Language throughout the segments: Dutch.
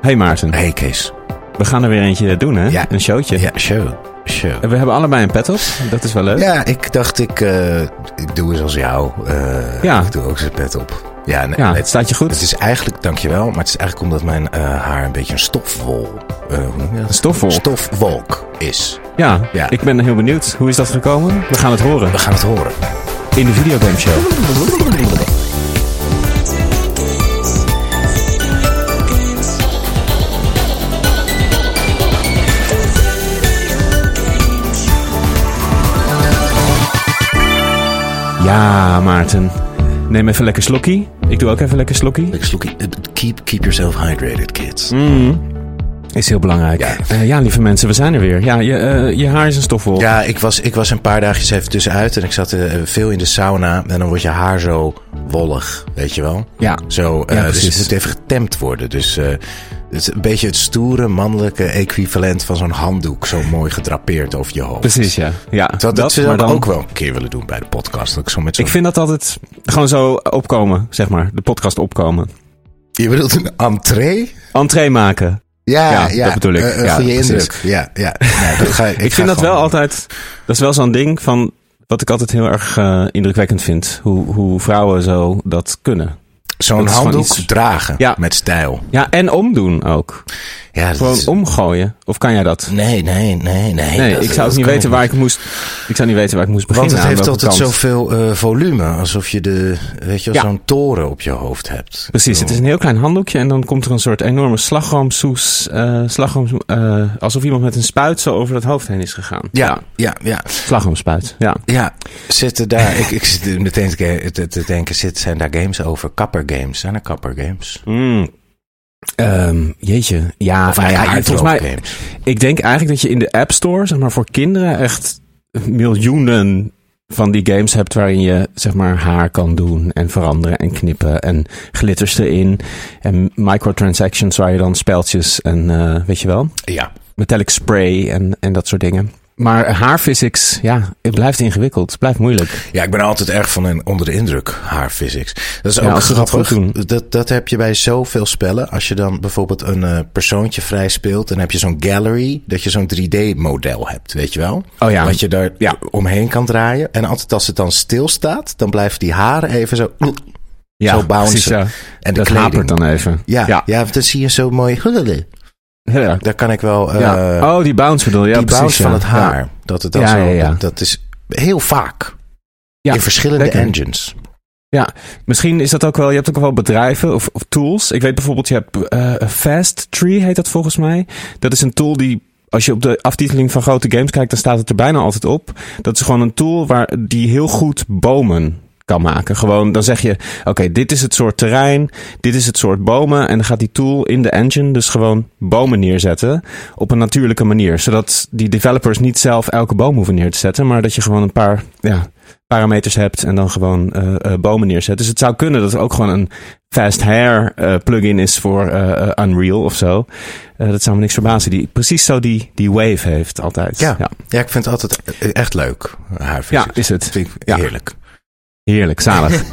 Hey Maarten. Hey Kees. We gaan er weer eentje doen, hè? Ja. Een showtje. Ja, show. show. En we hebben allebei een pet op. Dat is wel leuk. Ja, ik dacht ik, eh, ik doe eens als jou. Eh, Ja. Ik doe ook zijn pet op. Ja, het staat je goed. Het is eigenlijk, dankjewel, maar het is eigenlijk omdat mijn eh, haar een beetje een stofwol, hoe noem je dat? Een stofwolk? Stofwolk is. Ja, Ja. ik ben heel benieuwd. Hoe is dat gekomen? We gaan het horen We gaan het horen. in de videogame show. Ja, Maarten. Neem even lekker slokkie. Ik doe ook even lekker slokkie. Ik sloek, eh, keep, keep yourself hydrated, kids. Mm. Is heel belangrijk. Ja. Ja. ja, lieve mensen, we zijn er weer. Ja, je, eh, je haar is een stofwolk. Ja, ik was, ik was een paar dagjes even tussenuit en ik zat eh, veel in de sauna. En dan wordt je haar zo wollig, weet je wel? Ja. Zo, eh, Ja, dus het moet even getemd worden. Dus eh, het is een beetje het stoere mannelijke equivalent van zo'n handdoek. Zo mooi gedrapeerd over je hoofd. Precies, ja. ja dat, zou maar ik dan- ook wel een keer willen doen bij de podcast. Dat ik zo met zo'n... Ik vind dat altijd gewoon zo opkomen, zeg maar. De podcast opkomen. Je bedoelt een entree? Entree maken. Ja, Ja, ja, dat bedoel ik. een Ja, goede precies. indruk. Ja, ja. Dat ga, ik, Ik, ga vind dat gewoon- wel altijd... Dat is wel zo'n ding van... Wat ik altijd heel erg eh, indrukwekkend vind. Hoe, hoe vrouwen zo dat kunnen. Zo'n handdoek iets- dragen Ja. met stijl. Ja, en omdoen ook. Ja, Gewoon is- omgooien. Of kan jij dat? Nee, nee, nee, nee. Nee, dat- ik zou ook niet weten waar ik moest... Ik zou niet weten waar ik moest beginnen. Want het heeft altijd kant. zoveel eh, volume. Alsof je de, weet je, Ja. zo'n toren op je hoofd hebt. Precies, het is een heel klein handdoekje en dan komt er een soort enorme slagroomsoes. eh slagroom, eh, alsof iemand met een spuit zo over dat hoofd heen is gegaan. Ja, ja, ja. Slagroomspuit, ja. Ja, zitten daar, ik, ik zit meteen te, te, te denken, zit, zijn daar games over? Kapper games, zijn er kapper games? Mm. Ehm, jeetje, ja, nou ja, volgens mij, games? ik denk eigenlijk dat je in de App Store, zeg maar voor kinderen, echt miljoenen van die games hebt waarin je zeg maar haar kan doen en veranderen en knippen en glitters erin en microtransactions waar je dan speltjes en eh, weet je wel, Ja. metallic spray en, en dat soort dingen. Maar haarphysics, ja, het blijft ingewikkeld. Het blijft moeilijk. Ja, ik ben altijd erg van een, onder de indruk haar physics. Dat is Ja, ook dat grappig. Dat, dat heb je bij zoveel spellen. Als je dan bijvoorbeeld een eh, persoontje vrij speelt, dan heb je zo'n gallery, dat je zo'n 3D-model hebt, weet je wel? Oh ja. Wat je daar Ja. omheen kan draaien. En altijd als het dan stilstaat, dan blijven die haren even zo... Ja, Zo bouncen. precies, ja. En de dat hapert dan even. Ja, ja. ja. dan zie je zo mooi... Ja. Daar kan ik wel... eh, Ja. oh, die bounce bedoel je? Ja, die precies, bounce van het haar. Dat het dan zo... Dat, dat is heel vaak. Ja, in verschillende lekker. engines. Ja, misschien is dat ook wel. Je hebt ook wel bedrijven of, of tools. Ik weet bijvoorbeeld, je hebt eh Fast Tree, heet dat volgens mij. Dat is een tool die. Als je op de aftiteling van grote games kijkt, dan staat het er bijna altijd op. Dat is gewoon een tool waar die heel goed bomen kan maken. Gewoon, dan zeg je, oké, dit is het soort terrein, dit is het soort bomen. En dan gaat die tool in de engine dus gewoon bomen neerzetten op een natuurlijke manier. Zodat die developers niet zelf elke boom hoeven neer te zetten, maar dat je gewoon een paar, ja, parameters hebt en dan gewoon eh, eh, bomen neerzet. Dus het zou kunnen dat er ook gewoon een fast hair eh, plugin is voor Unreal of zo. Dat zou me niks verbazen. Die precies zo die, die wave heeft altijd. Ja. ja. Ja, ik vind het altijd e- echt leuk. Haar Ja, is het. Vind ik Ja. Heerlijk. Zalig.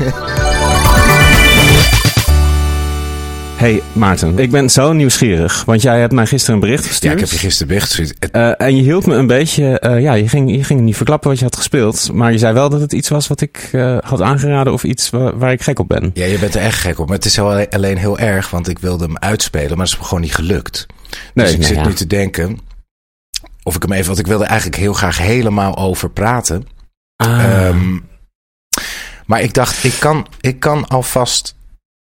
hey Maarten, ik ben zo nieuwsgierig, want jij hebt mij gisteren een bericht gestuurd. Ja, ik heb je gisteren bericht gestuurd. Eh, en je hield me een beetje, eh, ja, je ging, je ging niet verklappen wat je had gespeeld. Maar je zei wel dat het iets was wat ik eh, had aangeraden of iets waar, waar ik gek op ben. Ja, je bent er echt gek op. Maar het is wel alleen heel erg, want ik wilde hem uitspelen, maar het is me gewoon niet gelukt. Nee, dus ik zit ja. nu te denken. of ik hem even, want ik wilde eigenlijk heel graag helemaal over praten. Ah. Ehm, maar ik dacht, ik kan, ik kan alvast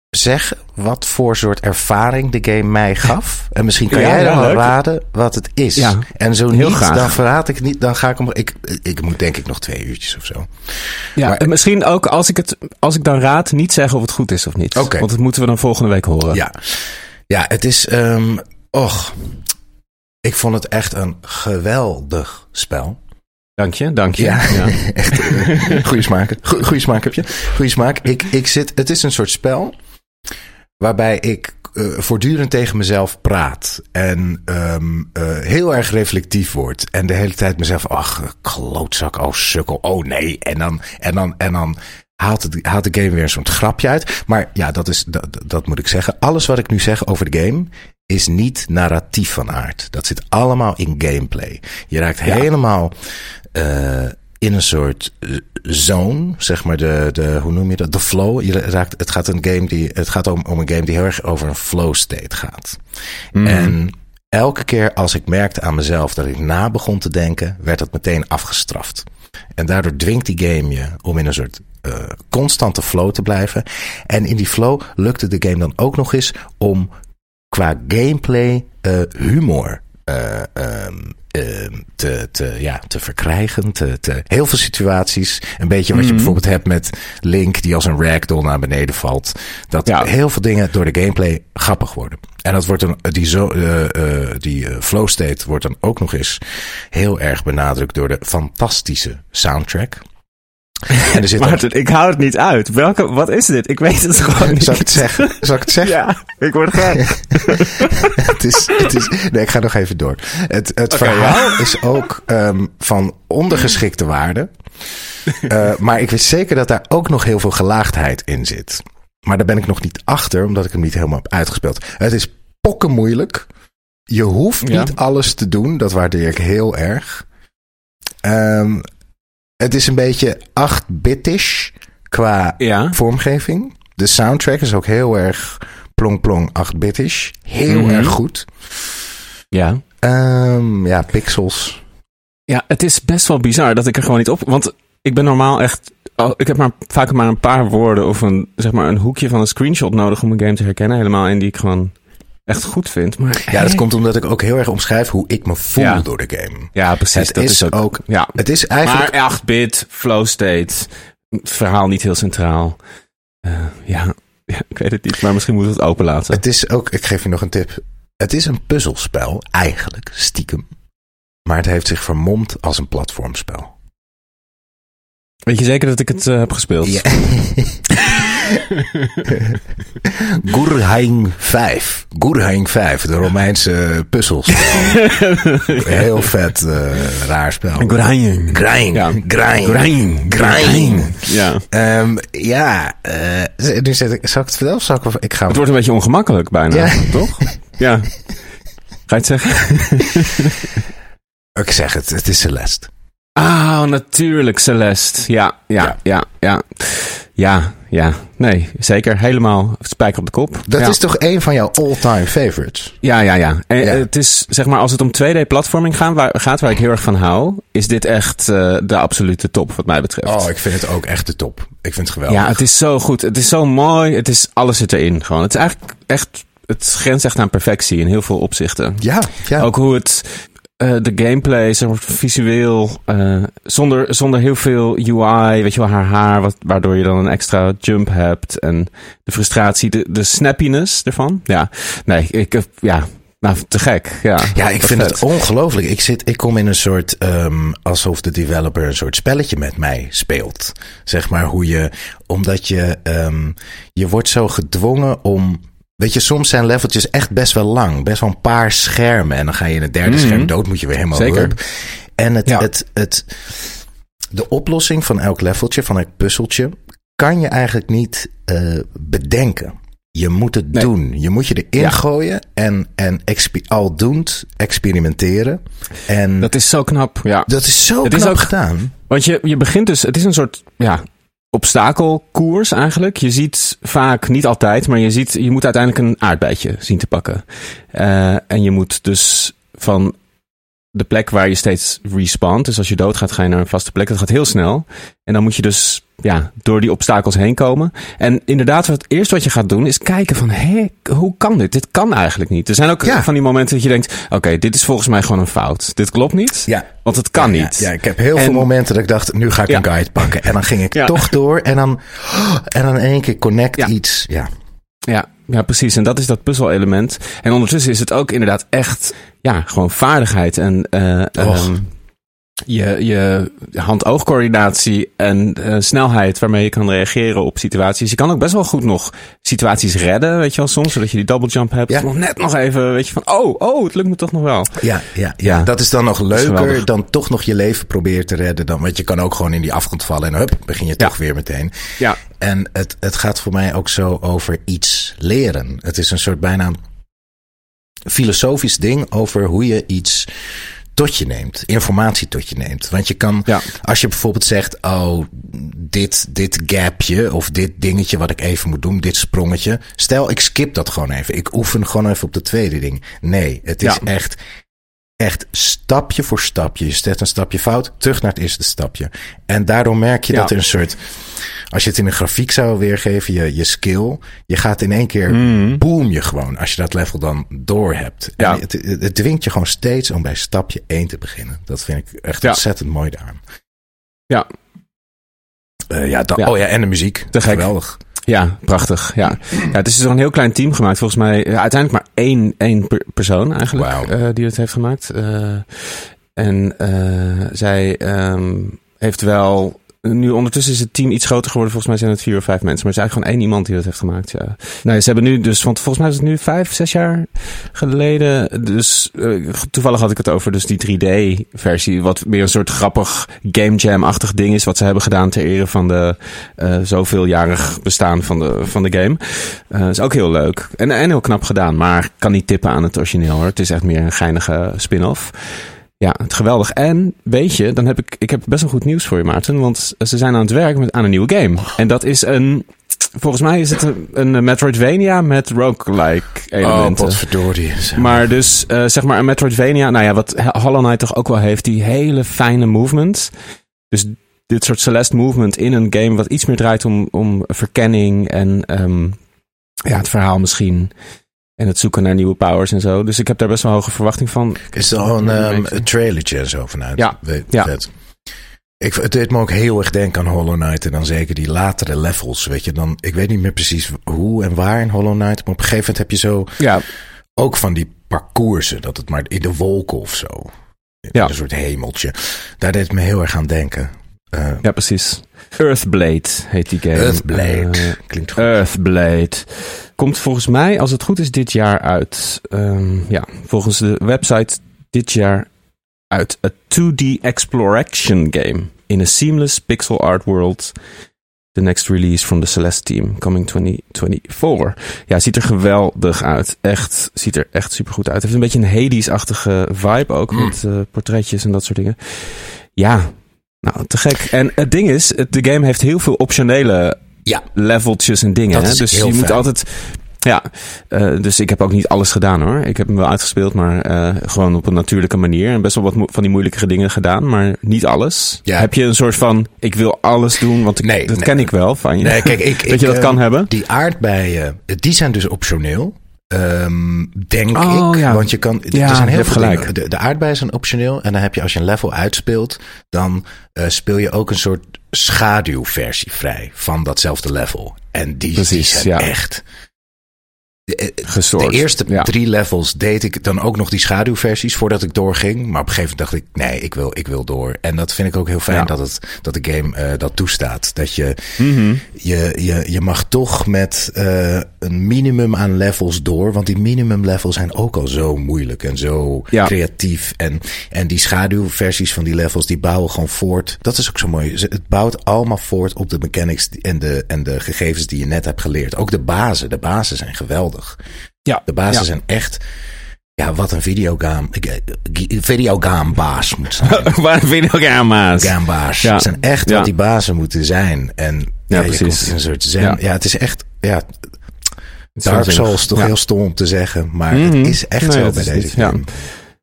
zeggen wat voor soort ervaring de game mij gaf. En misschien kan Ja, jij ja, dan wel leuk. raden wat het is. Ja, en zo heel niet, graag. dan verraad ik niet. Dan ga ik hem. Ik, ik moet denk ik nog twee uurtjes of zo. ja, maar- en misschien ook als ik, het, als ik dan raad, niet zeggen of het goed is of niet. Oké. Want dat moeten we dan volgende week horen. Ja, ja het is. ehm och, ik vond het echt een geweldig spel. Dank je, dank je. Ja, Ja. echt. eh, goeie smaak. Goe- Goeie smaak heb je. Goeie smaak. Ik, ik zit, het is een soort spel waarbij ik eh, voortdurend tegen mezelf praat. En ehm, eh, heel erg reflectief word. En de hele tijd mezelf, ach, klootzak, oh sukkel, oh nee. En dan, en dan, en dan haalt, het, haalt de game weer een soort grapje uit. Maar ja, dat, is, dat, dat moet ik zeggen. Alles wat ik nu zeg over de game is niet narratief van aard. Dat zit allemaal in gameplay. Je raakt Ja. helemaal in een soort eh, zone, zeg maar de, de hoe noem je dat, de flow. Je raakt, het gaat een game die, het gaat om, om een game die heel erg over een flow state gaat. Mhm. En elke keer als ik merkte aan mezelf dat ik na begon te denken, werd dat meteen afgestraft. En daardoor dwingt die game je om in een soort eh, constante flow te blijven. En in die flow lukte de game dan ook nog eens om qua gameplay eh, humor eh, ehm, te, te, ja, te verkrijgen. Te, te, heel veel situaties. Een beetje wat je Mhm. bijvoorbeeld hebt met Link die als een ragdoll naar beneden valt. Dat Ja. heel veel dingen door de gameplay grappig worden. En dat wordt dan, die, zo, eh, eh, die eh, flow state wordt dan ook nog eens heel erg benadrukt door de fantastische soundtrack. En er zit ik hou het niet uit. Welke, wat is dit? Ik weet het gewoon niet. Zal ik het zeggen? Zal ik het zeggen? Ja, ik word gek. het is, het is, nee, ik ga nog even door. Het, het verhaal is ook ehm, van ondergeschikte waarde. Eh, maar ik weet zeker dat daar ook nog heel veel gelaagdheid in zit. Maar daar ben ik nog niet achter, omdat ik hem niet helemaal heb uitgespeeld. Het is pokken moeilijk. Je hoeft Ja. niet alles te doen. Dat waardeer ik heel erg. Ehm, het is een beetje 8-bitish qua Ja. vormgeving. De soundtrack is ook heel erg plong plong 8-bitish. Heel Mhm. erg goed. Ja. Ehm, ja, pixels. Ja, het is best wel bizar dat ik er gewoon niet op... Want ik ben normaal echt... ik heb maar vaak maar een paar woorden of een, zeg maar een hoekje van een screenshot nodig om een game te herkennen. Helemaal in die ik gewoon echt goed vind. Maar, Ja, dat komt omdat ik ook heel erg omschrijf hoe ik me voel Ja. door de game. Ja, precies. Het dat is is ook... ook- ja. Het is eigenlijk... Maar 8-bit, flow state, verhaal niet heel centraal. Eh, ja. ja, ik weet het niet, maar misschien moeten we het open laten. Het is ook... Ik geef je nog een tip. Het is een puzzelspel, eigenlijk, stiekem. Maar het heeft zich vermomd als een platformspel. Weet je zeker dat ik het eh, heb gespeeld? Ja. Gurheim 5. Gurheim 5, de Romeinse puzzelspel. Heel vet, eh, raar spel. Grind. Grind. Ja. Ja. Ehm, ja, eh, nu zet ik, zal ik het vertellen? of Zal ik, ik ga Het wordt een beetje ongemakkelijk bijna, Ja. toch? Ja. Ga je het zeggen? Ik zeg het, het is Celeste. Ah, natuurlijk, Celeste. Ja, ja, ja, ja. Ja, ja. Nee, zeker. Helemaal spijker op de kop. Dat ja. is toch een van jouw all-time favorites? Ja, ja, ja. En Ja. het is, zeg maar, als het om 2D-platforming gaat waar, gaat, waar ik heel erg van hou, is dit echt eh, de absolute top, wat mij betreft. Oh, ik vind het ook echt de top. Ik vind het geweldig. ja, het is zo goed. Het is zo mooi. Het is, alles zit erin. Gewoon. Het is eigenlijk echt, het grenst echt aan perfectie in heel veel opzichten. ja, ja. Ook hoe het, eh, de gameplay, zeg maar, visueel, eh, zonder, zonder heel veel UI, weet je wel, haar haar, wat, waardoor je dan een extra jump hebt. En de frustratie, de, de snappiness ervan. Ja, nee, ik, heb- ja, nou, te gek. Ja, Ja, ik vind vet. het ongelooflijk. Ik, zit, ik kom in een soort, ehm, alsof de developer een soort spelletje met mij speelt. Zeg maar hoe je, omdat je, ehm, je wordt zo gedwongen om, weet je, soms zijn leveltjes echt best wel lang. Best wel een paar schermen. En dan ga je in het derde Mhm. scherm dood, moet je weer helemaal Zeker. up. En het, Ja. het, het, de oplossing van elk leveltje, van elk puzzeltje, kan je eigenlijk niet eh, bedenken. Je moet het Nee. doen. Je moet je erin Ja. gooien en, en aldoend experimenteren. En dat, Dat is zo knap. Ja. is zo Het is knap ook- gedaan. Want je, je begint dus, het is een soort, ja, obstakelkoers eigenlijk. Je ziet vaak, niet altijd, maar je ziet, je moet uiteindelijk een aardbeidje zien te pakken. Eh, en je moet dus van de plek waar je steeds respawnt. Dus als je doodgaat, ga je naar een vaste plek. Dat gaat heel snel. En dan moet je dus ja, door die obstakels heen komen. En inderdaad, het eerste wat je gaat doen is kijken van... hé, hoe kan dit? Dit kan eigenlijk niet. Er zijn ook Ja. van die momenten dat je denkt... oké, dit is volgens mij gewoon een fout. Dit klopt niet, Ja. want het kan Ja, niet. Ja, ik heb heel veel En- momenten dat ik dacht, nu ga ik een guide pakken. En dan ging ik toch door. En dan, en dan in één keer connect iets. Ja. Ja, ja, precies. En dat is dat puzzelelement. En ondertussen is het ook inderdaad echt, ja, gewoon vaardigheid en eh, ehm, je, je hand-oogcoördinatie en eh, snelheid waarmee je kan reageren op situaties. Je kan ook best wel goed nog situaties redden, weet je wel, soms, zodat je die double jump hebt. Ja. Nog net nog even, weet je, van, oh, oh, het lukt me toch nog wel. Ja, ja, ja, Ja. dat is dan nog leuker dan toch nog je leven proberen te redden. Dan, want je kan ook gewoon in die afgrond vallen en hup, begin je Ja. toch weer meteen. Ja, En het, het gaat voor mij ook zo over iets leren. Het is een soort bijna filosofisch ding over hoe je iets tot je neemt, informatie tot je neemt. Want je kan, Ja. als je bijvoorbeeld zegt, oh, dit, dit gapje of dit dingetje wat ik even moet doen, dit sprongetje. Stel, ik skip dat gewoon even. Ik oefen gewoon even op de tweede ding. Nee, het is Ja. echt, echt stapje voor stapje. Je zet een stapje fout, terug naar het eerste stapje. En daardoor merk je Ja. dat er een soort, als je het in een grafiek zou weergeven, je, je skill, je gaat in één keer, Mhm. boom je gewoon, als je dat level dan door hebt. Ja. En het, het, het dwingt je gewoon steeds om bij stapje 1 te beginnen. Dat vind ik echt Ja. ontzettend mooi daaraan. ja, Eh, ja, Ja. Oh ja, en de muziek. Te gek. Geweldig. Ja, prachtig. Ja. ja, het is dus een heel klein team gemaakt. Volgens mij ja, uiteindelijk maar één, één per- persoon eigenlijk eh, die het heeft gemaakt. Eh, en eh, zij ehm, heeft wel... Nu ondertussen is het team iets groter geworden. Volgens mij zijn het vier of vijf mensen. Maar het is eigenlijk gewoon één iemand die dat heeft gemaakt. Ja. Nee, ze hebben nu dus... Want volgens mij is het nu vijf, zes jaar geleden. Dus eh, toevallig had ik het over dus die 3D-versie. Wat meer een soort grappig game jam-achtig ding is. Wat ze hebben gedaan ter ere van de eh zoveeljarig bestaan van de, van de game. Eh is ook heel leuk. En, en heel knap gedaan. Maar kan niet tippen aan het origineel hoor. Het is echt meer een geinige spin-off. Ja, het geweldig. En weet je, dan heb ik, ik heb best wel goed nieuws voor je, Maarten. Want ze zijn aan het werk met, aan een nieuwe game. En dat is een. Volgens mij is het een, een Metroidvania met roguelike Oh, elementen. potverdorie. Maar dus, eh, zeg maar, een Metroidvania. Nou ja, wat Hollow Knight toch ook wel heeft. Die hele fijne movement. Dus dit soort Celeste movement in een game. Wat iets meer draait om, om verkenning. En ehm, ja, het verhaal misschien. En het zoeken naar nieuwe powers en zo. Dus ik heb daar best wel hoge verwachting van. Is er al een, ehm, trailertje en zo vanuit? Ja. We- Ja. Vet. Ik, het deed me ook heel erg denken aan Hollow Knight. En dan zeker die latere levels. Weet je, dan, ik weet niet meer precies hoe en waar in Hollow Knight. Maar op een gegeven moment heb je zo Ja, ook van die parcoursen. Dat het maar in de wolken of zo. Ja. Een soort hemeltje. Daar deed het me heel erg aan denken. Eh, ja precies. Earthblade heet die game. Earthblade. Eh, Klinkt goed. Earthblade. Komt volgens mij, als het goed is, dit jaar uit. Ehm, ja, volgens de website dit jaar uit. A 2D exploration game. In a seamless pixel art world. The next release from the Celeste team. Coming 2024. Ja, ziet er geweldig uit. Echt, ziet er echt super goed uit. Heeft een beetje een Hades-achtige vibe ook. Mm. Met eh, portretjes en dat soort dingen. Ja, nou, te gek. En het ding is, de game heeft heel veel optionele Ja. leveltjes en dingen. Hè? Dus je moet altijd. Ja, eh, dus ik heb ook niet alles gedaan hoor. Ik heb hem wel uitgespeeld, maar eh, gewoon op een natuurlijke manier. En best wel wat van die moeilijkere dingen gedaan, maar niet alles. Ja. Heb je een soort van, ik wil alles doen, want ik, Nee, dat nee. ken ik wel van je. Nee, kijk, ik, dat ik, je dat eh, kan hebben. Die aardbeien, eh, die zijn dus optioneel. Ehm, denk Oh, ik. ja. Want je kan. Ja, er zijn heel veel gelijk. De, de aardbeien zijn optioneel. En dan heb je als je een level uitspeelt. dan eh, speel je ook een soort schaduwversie vrij. van datzelfde level. En die, die Precies, zijn ja. echt. De, eh, de eerste ja. drie levels deed ik dan ook nog die schaduwversies voordat ik doorging. Maar op een gegeven moment dacht ik, nee, ik wil, ik wil door. En dat vind ik ook heel fijn Ja. dat, het, dat de game eh, dat toestaat. Dat je, Mhm. je, je, je mag toch met eh, een minimum aan levels door. Want die minimum levels zijn ook al zo moeilijk en zo Ja. creatief. En, en die schaduwversies van die levels, die bouwen gewoon voort. Dat is ook zo mooi. Het bouwt allemaal voort op de mechanics en de, en de gegevens die je net hebt geleerd. Ook de bazen. De bazen zijn geweldig. Ja. De bazen Ja. zijn echt... Ja, wat een videogame. eh, Videogame baas moet zijn. Waar. Ja. Het zijn echt Ja. wat die bazen moeten zijn. En ja, je precies. komt in een soort zen. Ja. Ja. het is echt... Ja, is Dark. Souls toch heel stom om te zeggen. Maar Mhm. het is echt Nee, zo bij deze niet,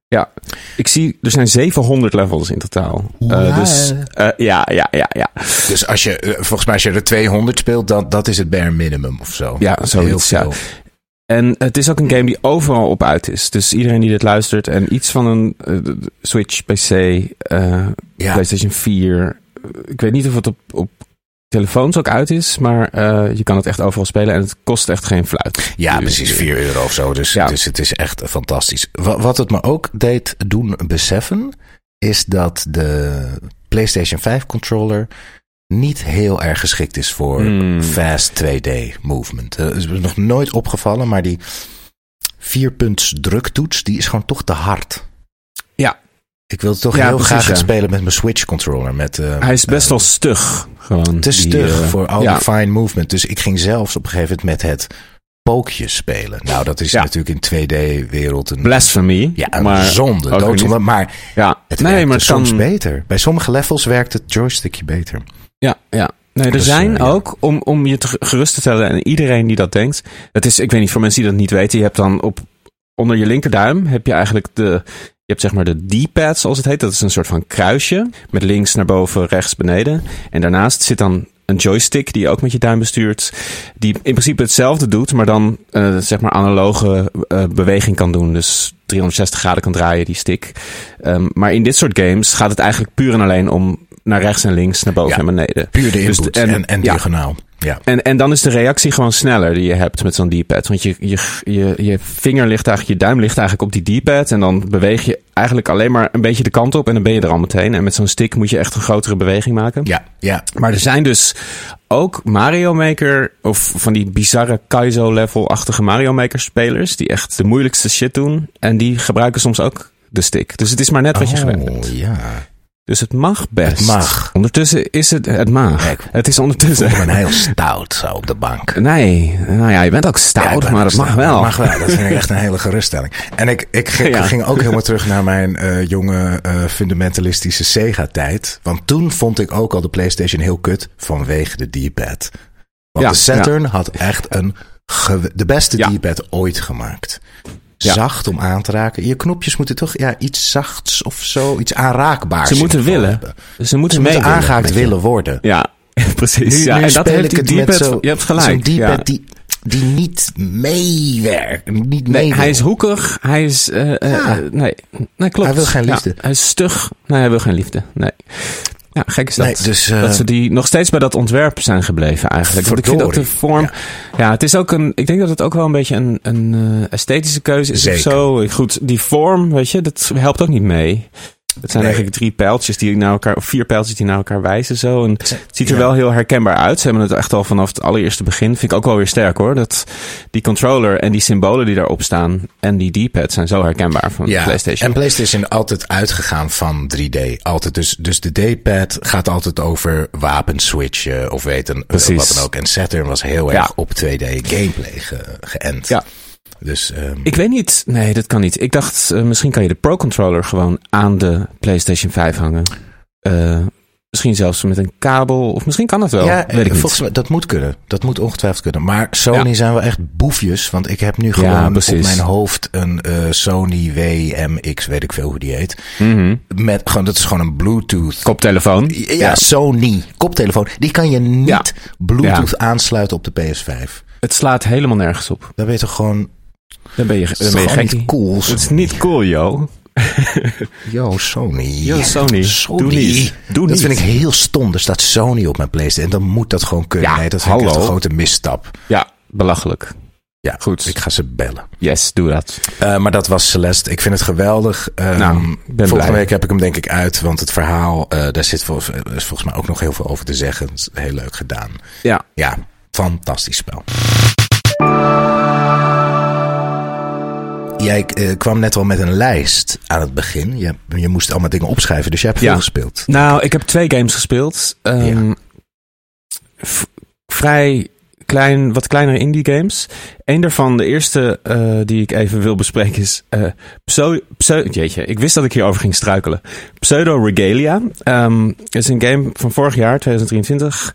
ja. ik zie, er zijn 700 levels in totaal. Uh, dus uh, ja, ja, ja, ja. Dus als je, uh, volgens mij als je er 200 speelt, dan, dat is het bare minimum of zo. Ja, zoiets, ja. En het is ook een game die overal op uit is. Dus iedereen die dit luistert en iets van een Switch, PC, ja. PlayStation 4. Ik weet niet of het op, op telefoons ook uit is, maar uh, je kan het echt overal spelen en het kost echt geen fluit. Ja, dus, precies 4 euro of zo. Dus, ja. dus het is echt fantastisch. Wat, wat het me ook deed doen beseffen, is dat de PlayStation 5 controller niet heel erg geschikt is voor mm. fast 2D movement. Dat is me nog nooit opgevallen, maar die vierpunts druktoets, die is gewoon toch te hard. Ja, ik wil toch heel graag spelen met mijn Switch controller. Met, uh, Hij is best uh, wel stug. Gewoon, te stug uh, voor al ja. die fine movement. Dus ik ging zelfs op een gegeven moment met het pookje spelen. Nou, dat is ja. natuurlijk in 2D-wereld een... Blasphemy. Ja, een maar zonde, doodzonde. Maar ja. het nee, maar soms kan... beter. Bij sommige levels werkt het joystickje beter. Ja, ja. Nee, er dus, zijn ook, om, om je te gerust te stellen en iedereen die dat denkt. Het is, ik weet niet, voor mensen die dat niet weten. Je hebt dan op, onder je linkerduim heb je eigenlijk de je hebt zeg maar de D-pad, zoals het heet. Dat is een soort van kruisje. Met links naar boven, rechts beneden. En daarnaast zit dan een joystick die je ook met je duim bestuurt. Die in principe hetzelfde doet, maar dan uh, zeg maar analoge uh, beweging kan doen. Dus 360 graden kan draaien, die stick. Um, maar in dit soort games gaat het eigenlijk puur en alleen om naar rechts en links, naar boven ja, en beneden. Puur de input dus, en, en, en diagonaal. Ja. Ja. En, en dan is de reactie gewoon sneller die je hebt met zo'n D-pad. Want je, je, je, je vinger ligt eigenlijk, je duim ligt eigenlijk op die D-pad. En dan beweeg je eigenlijk alleen maar een beetje de kant op en dan ben je er al meteen. En met zo'n stick moet je echt een grotere beweging maken. Ja, ja. Maar er zijn dus ook Mario Maker of van die bizarre Kaizo-level-achtige Mario Maker spelers die echt de moeilijkste shit doen. En die gebruiken soms ook de stick. Dus het is maar net wat je gewend bent. ja. Dus het mag best. Het mag. Ondertussen is het, het mag. Kijk, het is ondertussen. Ik ben heel stout zo op de bank. Nee, nou ja, je bent ook stout, ja, maar het mag wel. Het mag wel, dat is echt een hele geruststelling. En ik, ik, ging, ja. ging ook helemaal terug naar mijn uh, jonge uh, fundamentalistische Sega-tijd. Want toen vond ik ook al de PlayStation heel kut vanwege de D-pad. Want ja, de Saturn had echt een de beste D-pad ooit gemaakt. Ja. Zacht om aan te raken. Je knopjes moeten toch ja, iets zachts of zo, iets aanraakbaars. Ze moeten willen. Hebben. Ze moeten, Ze moeten aangehaakt willen worden. Ja, precies. Nu, ja, nu en dat heeft die met zo, Je hebt gelijk. Zo'n ja. die, die niet meewerkt. Niet nee, hij is hoekig. Hij is. Uh, uh, ja. nee, nee, klopt. Hij wil geen liefde. Ja, hij is stug. Nee, hij wil geen liefde. Nee. Ja, gek is dat. Nee, dus, uh, dat ze die nog steeds bij dat ontwerp zijn gebleven eigenlijk. Want ik vind ook de vorm... Ja. ja. het is ook een... Ik denk dat het ook wel een beetje een, een uh, esthetische keuze is Zeker. of zo. Goed, die vorm, weet je, dat helpt ook niet mee. Het zijn nee. eigenlijk drie pijltjes die naar elkaar, of vier pijltjes die naar elkaar wijzen zo. En het ziet er ja. wel heel herkenbaar uit. Ze hebben het echt al vanaf het allereerste begin. Vind ik ook wel weer sterk hoor. Dat die controller en die symbolen die daarop staan en die D-pad zijn zo herkenbaar van ja. PlayStation. En PlayStation altijd uitgegaan van 3D. Altijd. Dus, dus de D-pad gaat altijd over wapenswitchen of weten wat dan ook. En Saturn was heel erg op 2D gameplay ge, geënt. Ja. Dus, um... Ik weet niet. Nee, dat kan niet. Ik dacht, uh, misschien kan je de Pro Controller gewoon aan de PlayStation 5 hangen. Uh, misschien zelfs met een kabel. Of misschien kan dat wel. Ja, weet ik volgens mij, dat moet kunnen. Dat moet ongetwijfeld kunnen. Maar Sony ja. zijn wel echt boefjes. Want ik heb nu gewoon Ja, op mijn hoofd een uh, Sony WMX, weet ik veel hoe die heet. Mhm. Met gewoon, dat is gewoon een Bluetooth. Koptelefoon. Ja, Sony koptelefoon. Die kan je niet. Bluetooth aansluiten op de PS5. Het slaat helemaal nergens op. Dan ben je toch gewoon. Dan ben je, dan is ben je cool. Het is niet cool, yo. Yo, Sony. Yo, Sony. Sony. Doe niet. Doe dat niet. vind ik heel stom. Er staat Sony op mijn PlayStation. En dan moet dat gewoon kunnen. Ja, nee, dat hallo. echt een grote misstap. Ja, belachelijk. Ja, Goed. Ik ga ze bellen. Yes, doe dat. Uh, maar dat was Celeste. Ik vind het geweldig. Um, Nou, ben volgende blij. week heb ik hem denk ik uit. Want het verhaal, uh, daar zit volgens, is volgens mij ook nog heel veel over te zeggen. Het is heel leuk gedaan. Ja. Ja, fantastisch spel. Jij uh, kwam net al met een lijst aan het begin. Je, je moest allemaal dingen opschrijven, dus jij hebt Ja. veel gespeeld. Nou, ik heb twee games gespeeld. Um, v- vrij klein, wat kleinere indie games. Eén daarvan, de eerste uh, die ik even wil bespreken, is uh, Pseudo... Pseu jeetje, ik wist dat ik hierover ging struikelen. Pseudo Regalia. Um, is een game van vorig jaar, 2023.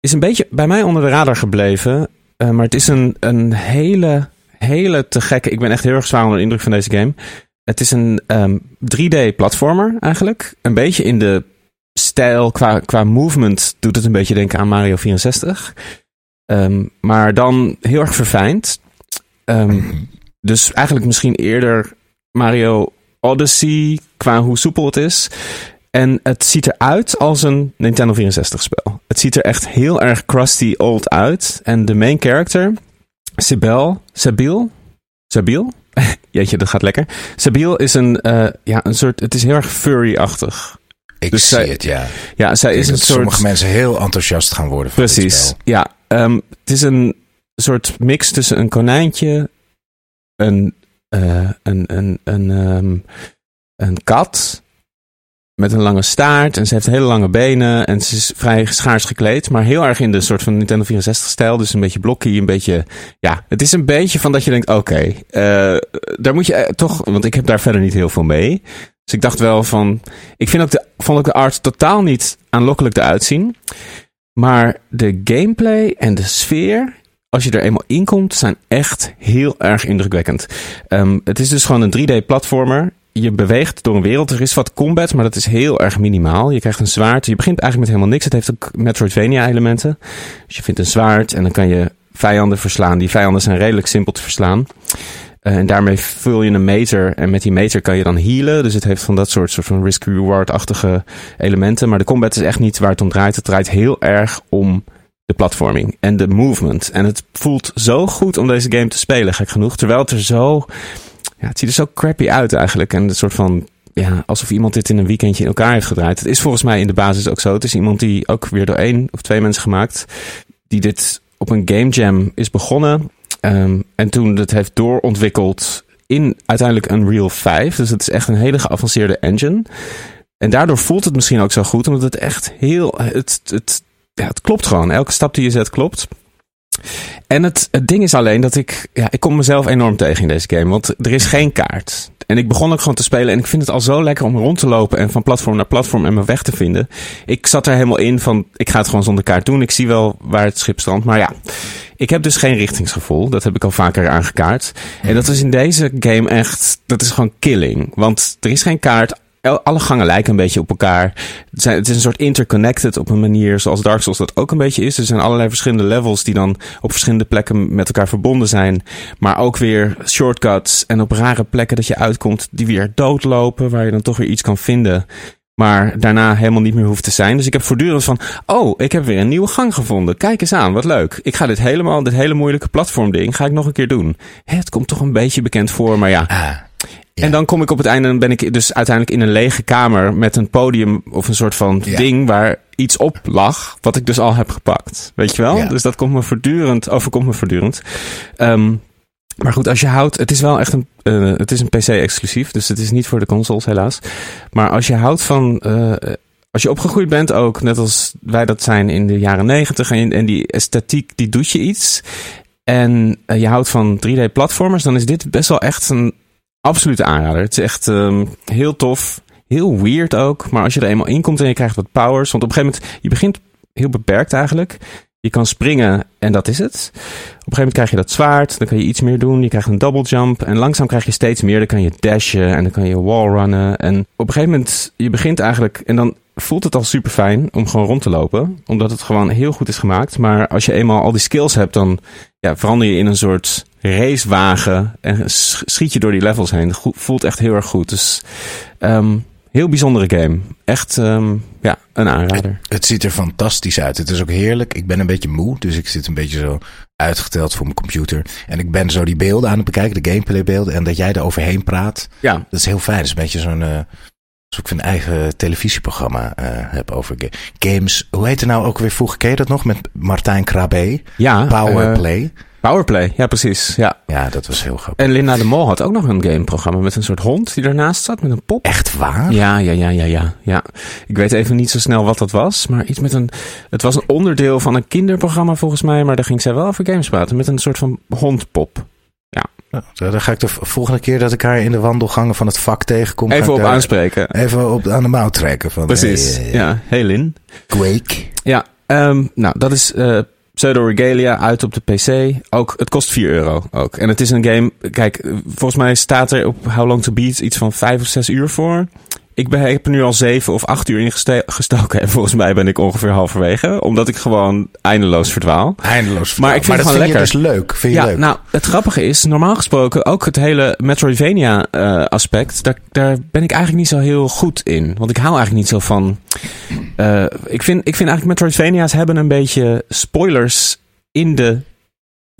Is een beetje bij mij onder de radar gebleven. Maar het is een, een hele, hele te gekke... Ik ben echt heel erg zwaar onder de indruk van deze game. het is een um, 3D-platformer eigenlijk. Een beetje in de stijl, qua, qua movement doet het een beetje denken aan Mario 64. Um, maar dan heel erg verfijnd. Um, dus eigenlijk misschien eerder Mario Odyssey qua hoe soepel het is. En het ziet eruit als een Nintendo 64 spel. Het ziet er echt heel erg crusty old uit. En de main character, Sibel, Sabil, Sabil? Jeetje, dat gaat lekker. Sabil is een, uh, ja, een soort, het is heel erg furry-achtig. Ik dus zie zij, het, ja. Ja, zij is een soort... sommige mensen heel enthousiast gaan worden van Precies, ja. Um, het is een soort mix tussen een konijntje, een, uh, een, een, een, um, een kat met een lange staart. En ze heeft hele lange benen. En ze is vrij schaars gekleed. Maar heel erg in de soort van Nintendo 64 stijl. Dus een beetje blokkie. Een beetje. Ja, het is een beetje van dat je denkt: oké, uh, daar moet je uh, toch. Want ik heb daar verder niet heel veel mee. Dus ik dacht wel van. Ik vind ook de, vond ook de art totaal niet aanlokkelijk eruit zien. Maar de gameplay en de sfeer als je er eenmaal in komt, zijn echt heel erg indrukwekkend. Um, het is dus gewoon een 3D-platformer je beweegt door een wereld. Er is wat combat, maar dat is heel erg minimaal. Je krijgt een zwaard. Je begint eigenlijk met helemaal niks. Het heeft ook Metroidvania-elementen. Dus je vindt een zwaard en dan kan je vijanden verslaan. Die vijanden zijn redelijk simpel te verslaan. Uh, en daarmee vul je een meter. En met die meter kan je dan healen. Dus het heeft van dat soort, soort van risk-reward-achtige elementen. Maar de combat is echt niet waar het om draait. Het draait heel erg om de platforming en de movement. En het voelt zo goed om deze game te spelen, gek genoeg. Terwijl het er zo ja, het ziet er zo crappy uit eigenlijk. En een soort van, ja, alsof iemand dit in een weekendje in elkaar heeft gedraaid. Het is volgens mij in de basis ook zo. Het is iemand die ook weer door één of twee mensen gemaakt. Die dit op een game jam is begonnen. Um, en toen het heeft doorontwikkeld in uiteindelijk Unreal 5. Dus het is echt een hele geavanceerde engine. En daardoor voelt het misschien ook zo goed, omdat het echt heel. Het, het, ja, het klopt gewoon. Elke stap die je zet klopt. En het, ding is alleen dat ik, ja, ik kom mezelf enorm tegen in deze game, want er is geen kaart. En ik begon ook gewoon te spelen en ik vind het al zo lekker om rond te lopen en van platform naar platform en mijn weg te vinden. Ik zat er helemaal in van, ik ga het gewoon zonder kaart doen. Ik zie wel waar het schip strandt, maar ja. Ik heb dus geen richtingsgevoel. Dat heb ik al vaker aangekaart. En dat is in deze game echt, dat is gewoon killing. Want er is geen kaart alle gangen lijken een beetje op elkaar. Het, zijn, het is een soort interconnected op een manier zoals Dark Souls dat ook een beetje is. Er zijn allerlei verschillende levels die dan op verschillende plekken met elkaar verbonden zijn. Maar ook weer shortcuts en op rare plekken dat je uitkomt die weer doodlopen, waar je dan toch weer iets kan vinden. Maar daarna helemaal niet meer hoeft te zijn. Dus ik heb voortdurend van, oh, ik heb weer een nieuwe gang gevonden. Kijk eens aan, wat leuk. Ik ga dit helemaal, dit hele moeilijke platformding, ga ik nog een keer doen. Het komt toch een beetje bekend voor, maar ja. En dan kom ik op het einde en ben ik dus uiteindelijk in een lege kamer met een podium of een soort van ding waar iets op lag, wat ik dus al heb gepakt. Weet je wel? Dus dat komt me voortdurend, overkomt me voortdurend. Um, maar goed, als je houdt, het is wel echt een, uh, het is een PC-exclusief, dus het is niet voor de consoles helaas. Maar als je houdt van, uh, als je opgegroeid bent ook, net als wij dat zijn in de jaren negentig en, en die esthetiek, die doet je iets. En uh, je houdt van 3D-platformers, dan is dit best wel echt een absolute aanrader. Het is echt um, heel tof. Heel weird ook. Maar als je er eenmaal in komt en je krijgt wat powers. Want op een gegeven moment, je begint heel beperkt eigenlijk. Je kan springen en dat is het. Op een gegeven moment krijg je dat zwaard. Dan kan je iets meer doen. Je krijgt een double jump. En langzaam krijg je steeds meer. Dan kan je dashen en dan kan je wallrunnen. En op een gegeven moment, je begint eigenlijk... En dan voelt het al super fijn om gewoon rond te lopen. Omdat het gewoon heel goed is gemaakt. Maar als je eenmaal al die skills hebt, dan ja, verander je in een soort racewagen. En schiet je door die levels heen. voelt echt heel erg goed. Dus um, heel bijzondere game. Echt um, ja, een aanrader. Het, ziet er fantastisch uit. Het is ook heerlijk. Ik ben een beetje moe. Dus ik zit een beetje zo uitgeteld voor mijn computer. En ik ben zo die beelden aan het bekijken. De gameplay beelden. En dat jij er overheen praat. Ja. Dat is heel fijn. Dat is een beetje zo'n... Uh, alsof ik een eigen televisieprogramma uh, heb over games. Hoe heet het nou ook weer vroeger? Ken je dat nog? Met Martijn Krabbe? Ja. Powerplay. Uh, Powerplay, ja precies. Ja. ja, dat was heel grappig. En Linda de Mol had ook nog een gameprogramma met een soort hond die ernaast zat met een pop. Echt waar? Ja, ja, ja, ja, ja. ja. Ik weet even niet zo snel wat dat was, maar iets met een... Het was een onderdeel van een kinderprogramma volgens mij, maar daar ging zij wel over games praten met een soort van hondpop. Ja. Nou, dan ga ik de volgende keer dat ik haar in de wandelgangen van het vak tegenkom. Even op aanspreken. Even op, aan de mouw trekken. Van, Precies. Hey, ja, hey Lin. Quake. Ja, um, nou dat is uh, Pseudo Regalia uit op de PC. Ook, het kost 4 euro ook. En het is een game. Kijk, volgens mij staat er op How Long to Beat iets van 5 of 6 uur voor. Ik ben, heb er nu al 7 of 8 uur in gestoken. En volgens mij ben ik ongeveer halverwege. Omdat ik gewoon eindeloos verdwaal. Eindeloos Maar ik vind maar het gewoon lekker. Je dus leuk. Vind je ja, leuk? nou, het grappige is, normaal gesproken ook het hele Metroidvania eh, aspect, daar, daar ben ik eigenlijk niet zo heel goed in. Want ik hou eigenlijk niet zo van. eh, ik, vind, ik vind eigenlijk Metroidvania's hebben een beetje spoilers in de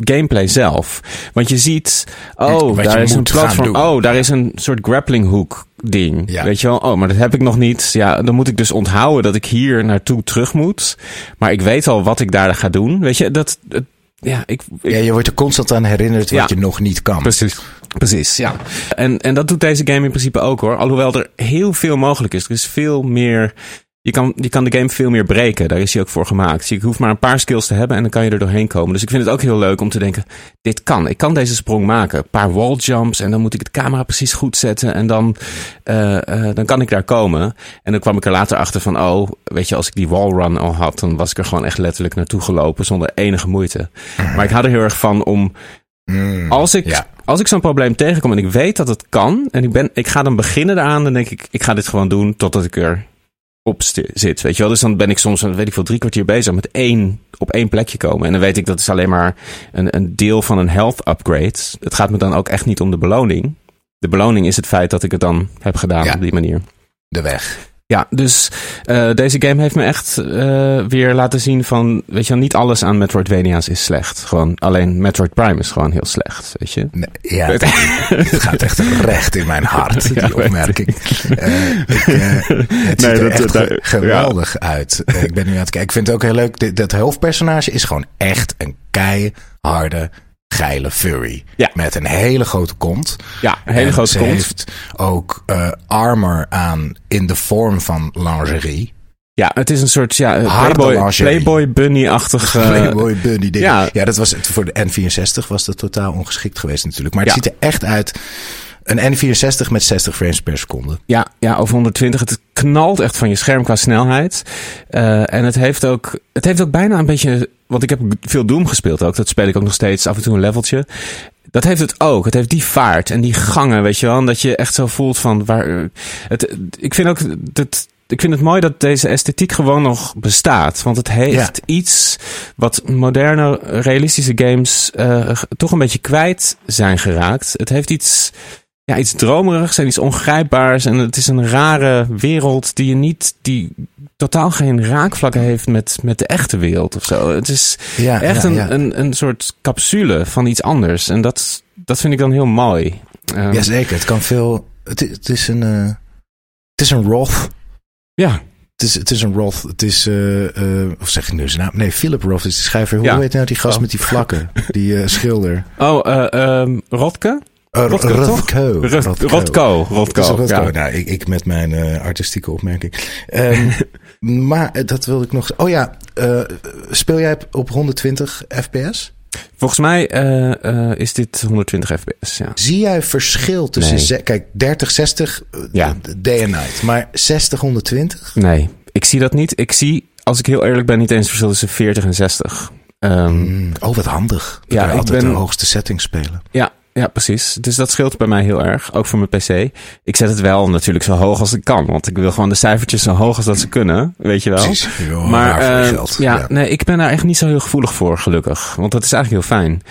gameplay zelf. Want je ziet, oh, Wat daar is een platform. Oh, daar is een soort grappling hook ding. Ja. Weet je wel? Oh, maar dat heb ik nog niet. Ja, dan moet ik dus onthouden dat ik hier naartoe terug moet. Maar ik weet al wat ik daar ga doen. Weet je, dat. ja, ik, ik Ja, je wordt er constant aan herinnerd wat Ja. je nog niet kan. Precies. Precies, ja. En, en dat doet deze game in principe ook hoor. Alhoewel er heel veel mogelijk is. Er is veel meer. Je kan, je kan de game veel meer breken. Daar is hij ook voor gemaakt. Je hoeft maar een paar skills te hebben en dan kan je er doorheen komen. Dus ik vind het ook heel leuk om te denken: dit kan. Ik kan deze sprong maken. Een paar wall jumps en dan moet ik de camera precies goed zetten. En dan, eh, eh, dan kan ik daar komen. En dan kwam ik er later achter van: oh, weet je, als ik die wall run al had, dan was ik er gewoon echt letterlijk naartoe gelopen zonder enige moeite. Maar ik hou er heel erg van om Mm. als ik, Ja. als ik zo'n probleem tegenkom en ik weet dat het kan, en ik, ben, ik ga dan beginnen eraan, dan denk ik, ik ga dit gewoon doen totdat ik er op zit. Weet je wel? Dus dan ben ik soms, weet ik veel, drie kwartier bezig met één, op één plekje komen. En dan weet ik dat is alleen maar een, een deel van een health upgrade. Het gaat me dan ook echt niet om de beloning. De beloning is het feit dat ik het dan heb gedaan Ja. op die manier. De weg. Ja, dus eh, deze game heeft me echt eh, weer laten zien van, weet je wel, niet alles aan Metroidvania's is slecht. Gewoon alleen Metroid Prime is gewoon heel slecht, weet je. Nee, ja, het gaat echt recht in mijn hart, die opmerking. Ik, eh, het Nee, ziet er dat- echt dat- ge- geweldig uit. Ik ben nu aan het kijken. Ik vind het ook heel leuk. Dit- Dat hoofdpersonage is gewoon echt een keiharde, geile furry. Ja. Met een hele grote kont. Ja, een hele En grote ze kont. heeft ook eh, armor aan in de vorm van lingerie. Ja, het is een soort ja, eh, Playboy. Playboy Bunny-achtig. eh, Playboy Bunny ding. ja. Ja. dat was voor de N64 was dat totaal ongeschikt geweest natuurlijk. Maar het Ja. ziet er echt uit. Een N64 met 60 frames per seconde. ja, ja, over 120. Het knalt echt van je scherm qua snelheid. En het heeft, ook, het heeft ook bijna een beetje... Want ik heb veel Doom gespeeld ook. Dat speel ik ook nog steeds af en toe een leveltje. Dat heeft het ook. Het heeft die vaart en die gangen, weet je wel. En dat je echt zo voelt van... Waar, het, ik vind ook... Dat, ik vind het mooi dat deze esthetiek gewoon nog bestaat. Want het heeft iets wat moderne, realistische games eh, toch een beetje kwijt zijn geraakt. Het heeft iets, ja, iets dromerigs en iets ongrijpbaars. En het is een rare wereld die je niet, die totaal geen raakvlakken heeft met, met de echte wereld of zo. Het is Ja, echt ja, een, ja. Een, een soort capsule van iets anders. En dat, dat vind ik dan heel mooi. Ehm, Jazeker, het kan veel. Het, is- het is een. eh, het is een Roth. ja, Het is, het is een Roth. Het is. eh, eh, of zeg ik nu zijn naam? Nee, Philip Roth is de schrijver. Hoe Ja. heet nou die gast Oh. met die vlakken? Die schilder. Oh, eh ehm Rotke? Uh, Rotko, Rotko. Rotko. Nou, ik, ik met mijn eh, artistieke opmerking. Ehm, maar eh, dat wilde ik nog. Oh ja, eh, speel jij op 120 fps? Volgens mij eh, eh, is dit 120 fps. Ja. Zie jij verschil tussen. Nee. ze- kijk, 30, 60, eh, Ja. day and night. Maar 60, 120? Nee, ik zie dat niet. Ik zie, als ik heel eerlijk ben, niet eens verschil tussen 40 en 60. Ehm, Mm, oh, wat handig. Ja, ik altijd ben- de hoogste setting spelen. ja, ja, precies. Dus dat scheelt bij mij heel erg. Ook voor mijn PC. Ik zet het wel natuurlijk zo hoog als ik kan. Want ik wil gewoon de cijfertjes zo hoog als dat ze kunnen. Weet je wel. Precies. Maar geld. ja, nee, ik ben daar echt niet zo heel gevoelig voor, gelukkig. Want dat is eigenlijk heel fijn.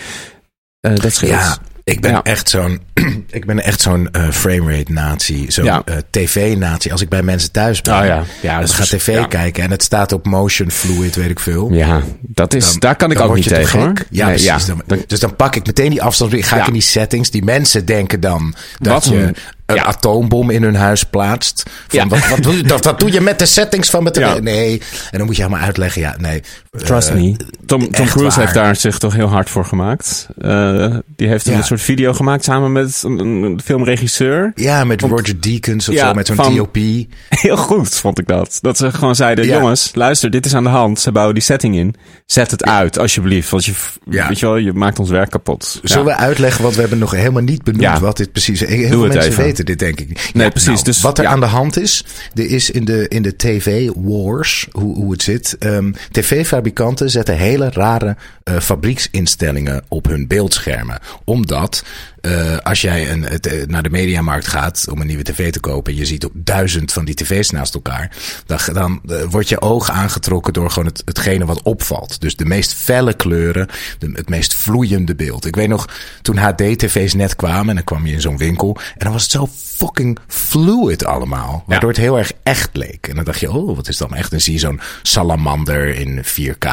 Eh, dat scheelt. Ja, ik ben Ja. echt zo'n, ik ben echt zo'n eh, framerate nazi, zo'n Ja. eh, tv nazi. Als ik bij mensen thuis ben, Oh ja, ja dus ga is- tv kijken en het staat op motion fluid, weet ik veel. Ja, dat is, Dan- daar kan ik ook niet tegen hoor. Ja, Nee, precies. Dan- dus dan pak ik meteen die afstand. Ga ik in die settings. Die mensen denken dan dat Wat je een- ja. atoombom in hun huis plaatst. Van, Ja. wat, wat, doe je, dat, dat doe je met de settings van met de... Ja. Nee. En dan moet je helemaal uitleggen. Ja, nee. Trust Eh, me. Tom, Cruise waar. heeft daar zich toch heel hard voor gemaakt. Eh, die heeft Ja. een soort video gemaakt samen met een, een filmregisseur. Ja, met Roger Deakins of Ja, zo, met zo'n DOP. Heel goed vond ik dat. Dat ze gewoon zeiden, Ja. jongens, luister, dit is aan de hand. Ze bouwen die setting in. Zet het uit, alsjeblieft. Want je, Ja. weet je wel, je maakt ons werk kapot. Zullen Ja. we uitleggen, want we hebben nog helemaal niet benoemd Ja. wat dit precies is. Heel Doe veel het mensen even. weten weten dit denk ik niet. Nee, precies. Dus, wat er ja. aan de hand is, er is in de, in de TV-wars, hoe, hoe het zit. ehm, TV-fabrikanten zetten hele rare eh, fabrieksinstellingen op hun beeldschermen. Omdat eh, als jij een, het, eh, naar de mediamarkt gaat om een nieuwe tv te kopen... en je ziet ook duizend van die tv's naast elkaar... dan, dan eh, wordt je oog aangetrokken door gewoon het, hetgene wat opvalt. Dus de meest felle kleuren, de, het meest vloeiende beeld. Ik weet nog, toen HD-tv's net kwamen... en dan kwam je in zo'n winkel... en dan was het zo fucking fluid allemaal. Waardoor het heel erg echt leek. En dan dacht je, oh, wat is dat nou echt? Dan zie je zo'n salamander in 4K...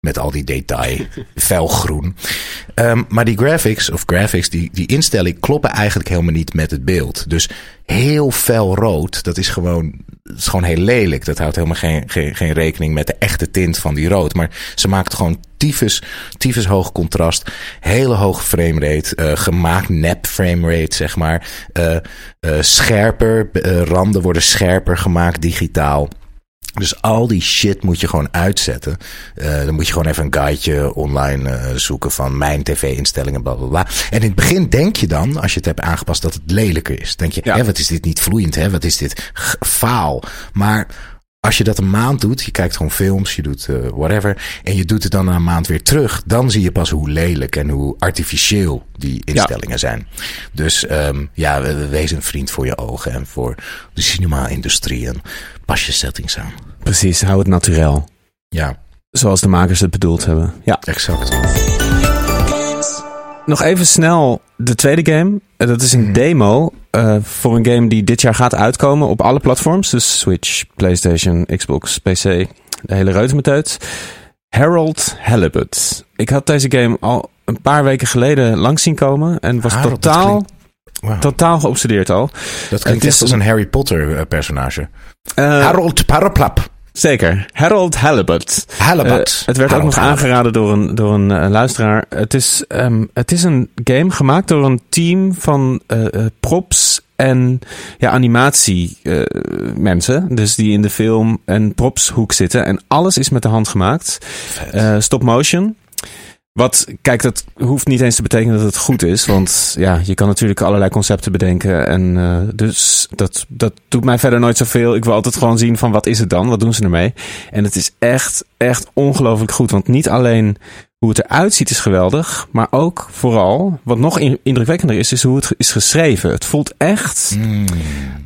Met al die detail, felgroen. Ehm, maar die graphics, of graphics, die, die instelling kloppen eigenlijk helemaal niet met het beeld. Dus heel fel rood, dat is gewoon, is gewoon heel lelijk. Dat houdt helemaal geen, geen, geen rekening met de echte tint van die rood. Maar ze maakt gewoon tyfus, tyfus hoog contrast. Hele hoge framerate. eh gemaakt nep framerate, zeg maar. eh eh, scherper, randen worden scherper gemaakt digitaal. Dus al die shit moet je gewoon uitzetten. Uh, dan moet je gewoon even een guideje online uh, zoeken van mijn tv-instellingen, bla bla bla. En in het begin denk je dan, als je het hebt aangepast, dat het lelijker is. Denk je, Ja. hè, wat is dit niet vloeiend, hè? Wat is dit faal? Maar als je dat een maand doet, je kijkt gewoon films, je doet uh, whatever, en je doet het dan na een maand weer terug, dan zie je pas hoe lelijk en hoe artificieel die instellingen zijn. Dus um, ja, we- we- wees een vriend voor je ogen en voor de cinema-industrie en pas je settings aan. Precies, hou het naturel. Ja, Zoals de makers het bedoeld hebben. Ja. exact. Nog even snel de tweede game. Eh, Dat is een Mhm. demo eh, voor een game die dit jaar gaat uitkomen op alle platforms. Dus Switch, PlayStation, Xbox, PC, de hele reutemeteut. Harold Halibut. Ik had deze game al een paar weken geleden langs zien komen en was Harold, totaal, Wauw. totaal geobsedeerd al. Dat klinkt het is echt als een Harry Potter eh, personage. Harold Paraplap. Zeker. Harold Halibut. Halibut. Eh, het werd ook nog Halibut. aangeraden door een, door een eh, luisteraar. Het is, ehm, het is een game gemaakt door een team van eh, props en ja, animatie mensen. Dus die in de film- en propshoek zitten. En alles is met de hand gemaakt. Stop motion. Wat, kijk, dat hoeft niet eens te betekenen dat het goed is. Want ja, je kan natuurlijk allerlei concepten bedenken. En eh, dus dat, dat doet mij verder nooit zoveel. Ik wil altijd gewoon zien van wat is het dan? Wat doen ze ermee? En het is echt, echt ongelooflijk goed. Want niet alleen hoe het eruit ziet is geweldig. Maar ook vooral, wat nog in- indrukwekkender is, is hoe het is geschreven. Het voelt echt Mm.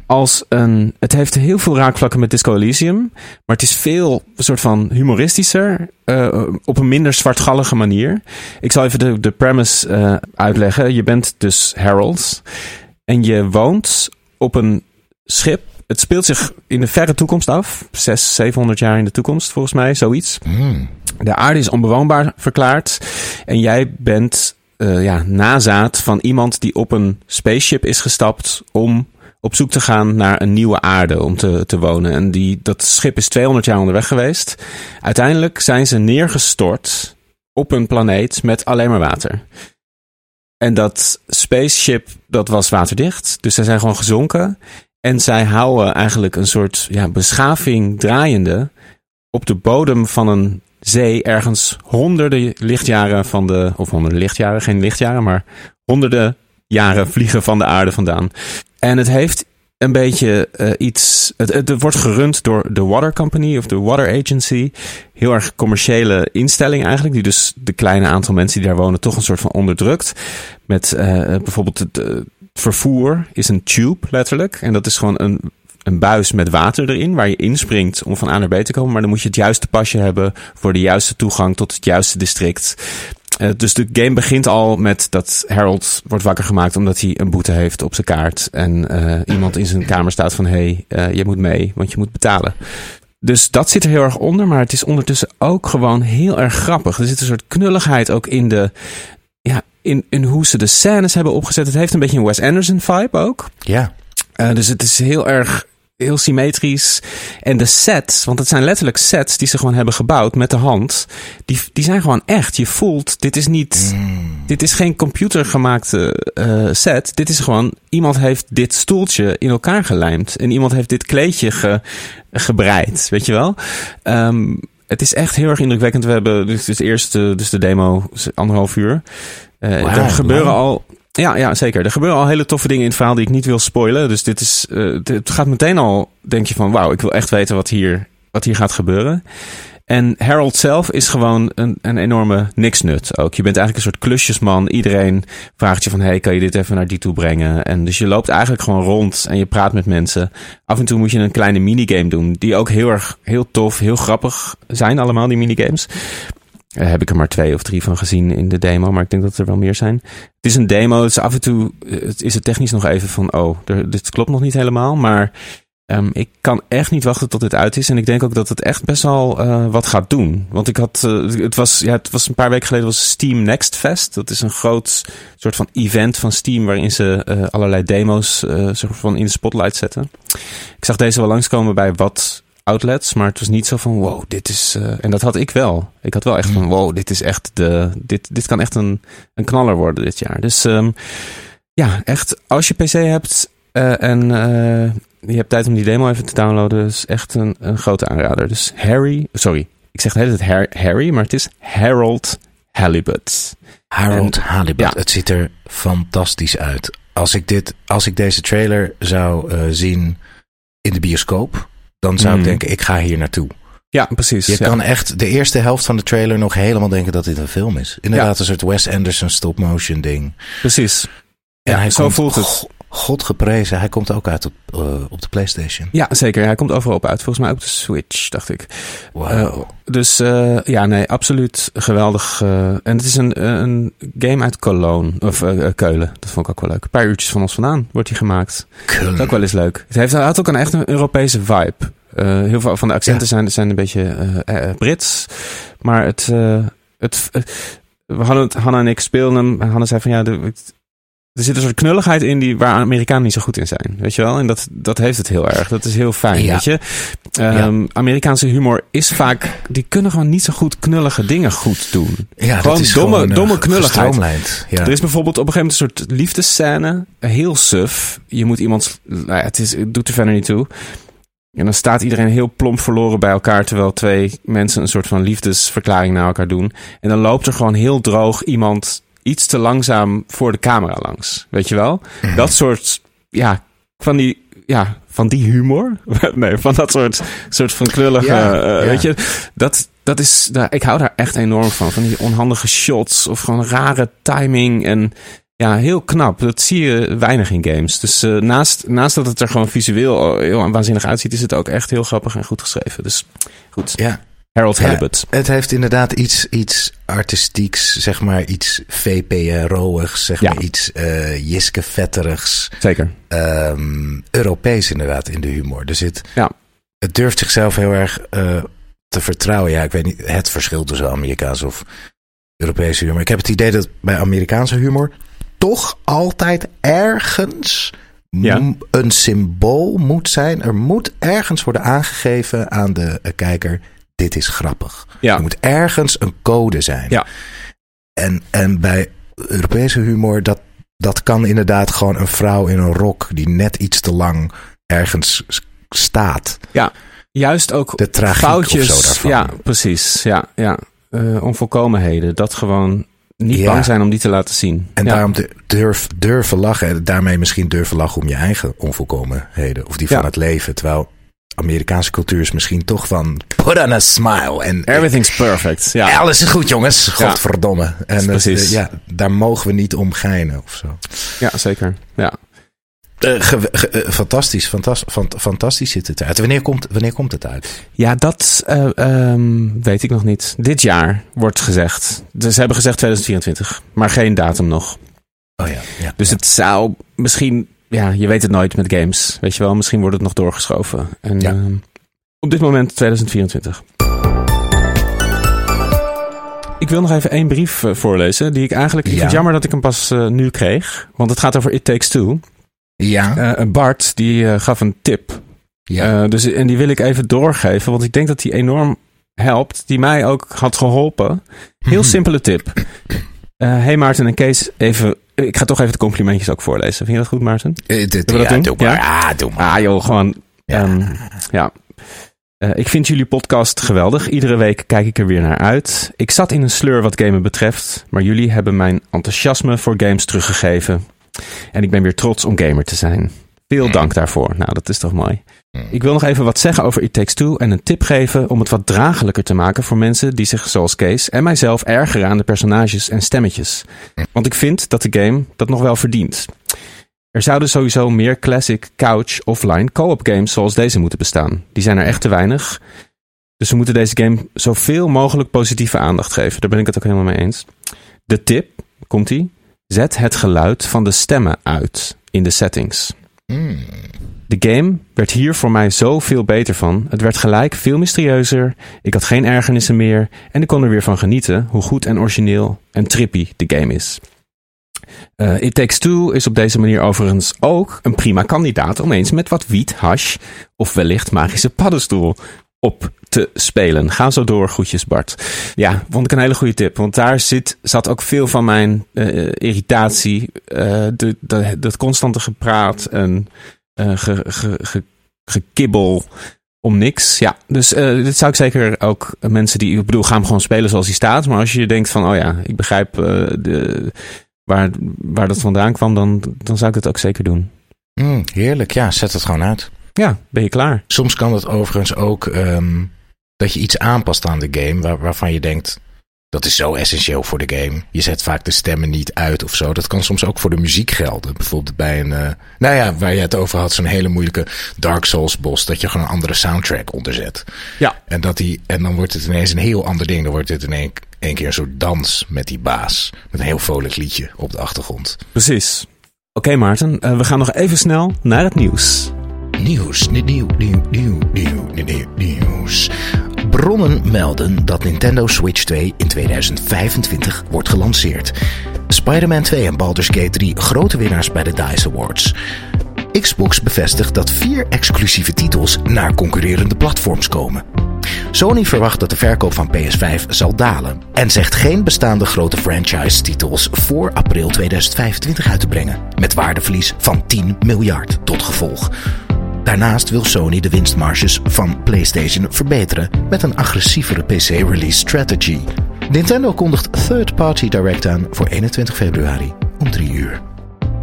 als een. Het heeft heel veel raakvlakken met Disco Elysium. Maar het is veel een soort van humoristischer. eh, op een minder zwartgallige manier. Ik zal even de, de premise eh, uitleggen. Je bent dus Harold. En je woont op een schip. Het speelt zich in de verre toekomst af. 600, 700 jaar in de toekomst, volgens mij, zoiets. Mm. De aarde is onbewoonbaar verklaard. En jij bent eh, ja, nazaat van iemand die op een spaceship is gestapt om op zoek te gaan naar een nieuwe aarde om te, te wonen. En die, dat schip is 200 jaar onderweg geweest. Uiteindelijk zijn ze neergestort op een planeet met alleen maar water. En dat spaceship, dat was waterdicht. Dus zij zijn gewoon gezonken. En zij houden eigenlijk een soort ja, beschaving draaiende op de bodem van een zee ergens honderden lichtjaren van de, of honderden lichtjaren, geen lichtjaren, maar honderden jaren vliegen van de aarde vandaan. En het heeft een beetje eh, iets, het, het wordt gerund door de Water Company of de Water Agency. Heel erg commerciële instelling eigenlijk, die dus de kleine aantal mensen die daar wonen toch een soort van onderdrukt. Met eh, bijvoorbeeld het eh, vervoer is een tube letterlijk. En dat is gewoon een een buis met water erin, waar je inspringt om van A naar B te komen. Maar dan moet je het juiste pasje hebben voor de juiste toegang tot het juiste district. Uh, dus de game begint al met dat Harold wordt wakker gemaakt omdat hij een boete heeft op zijn kaart. En uh, iemand in zijn kamer staat van, hé, hey, uh, je moet mee, want je moet betalen. Dus dat zit er heel erg onder, maar het is ondertussen ook gewoon heel erg grappig. Er zit een soort knulligheid ook in de, ja, in, in hoe ze de scènes hebben opgezet. Het heeft een beetje een Wes Anderson vibe ook. Ja. Dus het is heel erg heel symmetrisch. En de sets, want het zijn letterlijk sets die ze gewoon hebben gebouwd met de hand. Die, die zijn gewoon echt. Je voelt, dit is niet. Mm. Dit is geen computergemaakte uh, set. Dit is gewoon. Iemand heeft dit stoeltje in elkaar gelijmd. En iemand heeft dit kleedje ge, gebreid. Weet je wel? Um, het is echt heel erg indrukwekkend. We hebben dus, dus eerst dus de demo, anderhalf uur. Uh, wow, er gebeuren wow. al Ja, ja, zeker. Er gebeuren al hele toffe dingen in het verhaal die ik niet wil spoilen. Dus dit is, uh, het gaat meteen al, denk je van, wauw, ik wil echt weten wat hier, wat hier gaat gebeuren. En Harold zelf is gewoon een, een enorme niksnut ook. Je bent eigenlijk een soort klusjesman. Iedereen vraagt je van, hey, kan je dit even naar die toe brengen? En dus je loopt eigenlijk gewoon rond en je praat met mensen. Af en toe moet je een kleine minigame doen, die ook heel erg, heel tof, heel grappig zijn allemaal, die minigames. Daar heb ik er maar twee of drie van gezien in de demo, maar ik denk dat er wel meer zijn. Het is een demo, dus af en toe is het technisch nog even van, oh, dit klopt nog niet helemaal, maar Um, ik kan echt niet wachten tot dit uit is. En ik denk ook dat het echt best wel uh, wat gaat doen. Want ik had, het, was, ja, het was een paar weken geleden was Steam Next Fest. Dat is een groot soort van event van Steam waarin ze allerlei demo's soort van in de spotlight zetten. Ik zag deze wel langskomen bij wat outlets, maar het was niet zo van wow, dit is. en dat had ik wel. Ik had wel echt van wow, dit is echt de. Dit, dit kan echt een, een knaller worden dit jaar. Dus um, ja, echt, als je PC hebt en je hebt tijd om die demo even te downloaden. is echt een, een grote aanrader. Dus Harry, sorry, ik zeg de hele tijd Harry, maar het is Harold Halibut. Harold Halibut. Het ziet er fantastisch uit. Als ik, dit, als ik deze trailer zou zien in de bioscoop, dan zou mm. ik denken, ik ga hier naartoe. Ja, precies. Je ja. kan echt de eerste helft van de trailer nog helemaal denken dat dit een film is. Inderdaad, ja. een soort Wes Anderson stop-motion ding. Precies. Ja, hij zo komt, voelt het. God geprezen. Hij komt ook uit op, uh, op de PlayStation. Ja, zeker. Hij komt overal op uit. Volgens mij ook de Switch, dacht ik. Wow. Uh, dus uh, ja, nee, absoluut geweldig. en het is een, een game uit Cologne, of Keulen. Dat vond ik ook wel leuk. Een paar uurtjes van ons vandaan wordt hij gemaakt. Keulen. Dat is ook wel eens leuk. Het heeft, had ook een echt een Europese vibe. heel veel van de accenten ja. zijn, zijn een beetje Brits. Maar het... het we hadden het, Hanna en ik speelden hem. En Hanna zei van ja, de, er zit een soort knulligheid in die, waar Amerikanen niet zo goed in zijn. Weet je wel? En dat, dat heeft het heel erg. Dat is heel fijn, ja. weet je? Um, ja. Amerikaanse humor is vaak... Die kunnen gewoon niet zo goed knullige dingen goed doen. Ja, gewoon dat is domme, gewoon, uh, domme knulligheid. Ja. Er is bijvoorbeeld op een gegeven moment een soort liefdescène. Heel suf. Je moet iemand... Nou ja, het, is, het doet er verder niet toe. En dan staat iedereen heel plomp verloren bij elkaar... terwijl twee mensen een soort van liefdesverklaring naar elkaar doen. En dan loopt er gewoon heel droog iemand iets te langzaam voor de camera langs. Weet je wel? Mhm. Dat soort, ja, van die, ja, van die humor. nee, van dat soort, soort van knullige, Ja, uh, ja. weet je. Dat, dat is, daar, ik hou daar echt enorm van. Van die onhandige shots of gewoon rare timing en ja, heel knap. Dat zie je weinig in games. Dus uh, naast, naast dat het er gewoon visueel heel waanzinnig uitziet, is het ook echt heel grappig en goed geschreven. Dus goed. Ja, Harold Ja, Halibut. het heeft inderdaad iets, iets artistieks, zeg maar iets VPRO-igs, zeg Ja. maar iets eh Jiske Vetterigs. Zeker. ehm, Europees inderdaad in de humor. Er zit, Ja. Het durft zichzelf heel erg eh, te vertrouwen. Ja, ik weet niet het verschil tussen Amerikaans of Europese humor. Ik heb het idee dat bij Amerikaanse humor toch altijd ergens Ja. een symbool moet zijn. Er moet ergens worden aangegeven aan de eh, kijker: dit is grappig. Ja. Er moet ergens een code zijn. Ja. En, en bij Europese humor, dat, dat kan inderdaad gewoon een vrouw in een rok die net iets te lang ergens staat. Juist ook De tragiek foutjes. of zo daarvan. Ja, precies. Ja, ja. Eh, onvolkomenheden. Dat gewoon niet Ja. bang zijn om die te laten zien. En ja. daarom durf, durven lachen. En daarmee misschien durven lachen om je eigen onvolkomenheden. Of die van Ja. het leven. Terwijl Amerikaanse cultuur is misschien toch van put on a smile. En Everything's perfect. Ja, alles is goed jongens. Godverdomme. En eh, Precies. ja, daar mogen we niet om geinen of zo. ja zeker. Ja. Eh, ge- ge- eh, fantastisch, fantas- fant- fantastisch ziet het eruit. Wanneer komt, wanneer komt het uit? Ja, dat eh, ehm, weet ik nog niet. Dit jaar wordt gezegd. Dus ze hebben gezegd 2024, maar geen datum nog. Oh ja, ja. Dus het zou misschien, ja, je weet het nooit met games. Weet je wel, misschien wordt het nog doorgeschoven. En Ja. ehm, op dit moment 2024. Ik wil nog even één brief eh, voorlezen. Die ik eigenlijk. Ik Ja. vind het jammer dat ik hem pas eh, nu kreeg. Want het gaat over It Takes Two. ja, Eh, Bart die gaf een tip. ja. Dus, en die wil ik even doorgeven. Want ik denk dat die enorm helpt. Die mij ook had geholpen. Heel simpele tip. Hey Maarten en Kees, even. Ik ga toch even de complimentjes ook voorlezen. Vind je dat goed, Maarten? Eh, dit- we dat ja, doen? doe maar. Ja? Ja, doe maar. Ah joh, gewoon. Ja. Ja. ja. Uh, ik vind jullie podcast geweldig. Iedere week kijk ik er weer naar uit. Ik zat in een sleur wat gamen betreft, maar jullie hebben mijn enthousiasme voor games teruggegeven. En ik ben weer trots om gamer te zijn. Veel dank daarvoor. Nou, dat is toch mooi. Ik wil nog even wat zeggen over It Takes Two en een tip geven om het wat draaglijker te maken voor mensen die zich zoals Kees en mijzelf ergeren aan de personages en stemmetjes. Want ik vind dat de game dat nog wel verdient. Er zouden sowieso meer classic couch offline co-op games zoals deze moeten bestaan. Die zijn er echt te weinig. Dus we moeten deze game zoveel mogelijk positieve aandacht geven. Daar ben ik het ook helemaal mee eens. De tip, komt ie. Zet het geluid van de stemmen uit in de settings. De game werd hier voor mij zoveel beter van. Het werd gelijk veel mysterieuzer. Ik had geen ergernissen meer. En ik kon er weer van genieten hoe goed en origineel en trippy de game is. Uh, It Takes Two is op deze manier overigens ook een prima kandidaat om eens met wat wiet, hash of wellicht magische paddenstoel op te spelen. Ga zo door, groetjes Bart. Ja, vond ik een hele goede tip. Want daar zit, zat ook veel van mijn uh, irritatie. Uh, de, de, dat constante gepraat en uh, ge, ge, ge, gekibbel om niks. Ja, dus dit zou ik zeker ook mensen die... Ik bedoel, ga hem gewoon spelen zoals hij staat. Maar als je denkt van, oh ja, ik begrijp de, waar, waar dat vandaan kwam... Dan, dan zou ik het ook zeker doen. Mm, heerlijk, ja. Zet het gewoon uit. Ja, ben je klaar. Soms kan het overigens ook um, dat je iets aanpast aan de game waar, waarvan je denkt dat is zo essentieel voor de game. Je zet vaak de stemmen niet uit of zo. Dat kan soms ook voor de muziek gelden. Bijvoorbeeld bij een, uh, nou ja, waar je het over had, zo'n hele moeilijke Dark Souls boss, dat je gewoon een andere soundtrack onderzet. Ja. En, dat die, en dan wordt het ineens een heel ander ding. Dan wordt het in één, één keer een soort dans met die baas. Met een heel vrolijk liedje op de achtergrond. Precies. Oké okay, Maarten, uh, we gaan nog even snel naar het nieuws. Nieuws, nieuw, nieuw, nieuw, nieuw, nieuw, nieuws. Bronnen melden dat Nintendo Switch 2 in 2025 wordt gelanceerd. Spider-Man 2 en Baldur's Gate 3 grote winnaars bij de DICE Awards. Xbox bevestigt dat vier exclusieve titels naar concurrerende platforms komen. Sony verwacht dat de verkoop van PS5 zal dalen en zegt geen bestaande grote franchise-titels voor april 2025 uit te brengen, met waardeverlies van 10 miljard tot gevolg. Daarnaast wil Sony de winstmarges van PlayStation verbeteren met een agressievere PC-release strategy. Nintendo kondigt Third Party Direct aan voor 21 februari om 3 uur.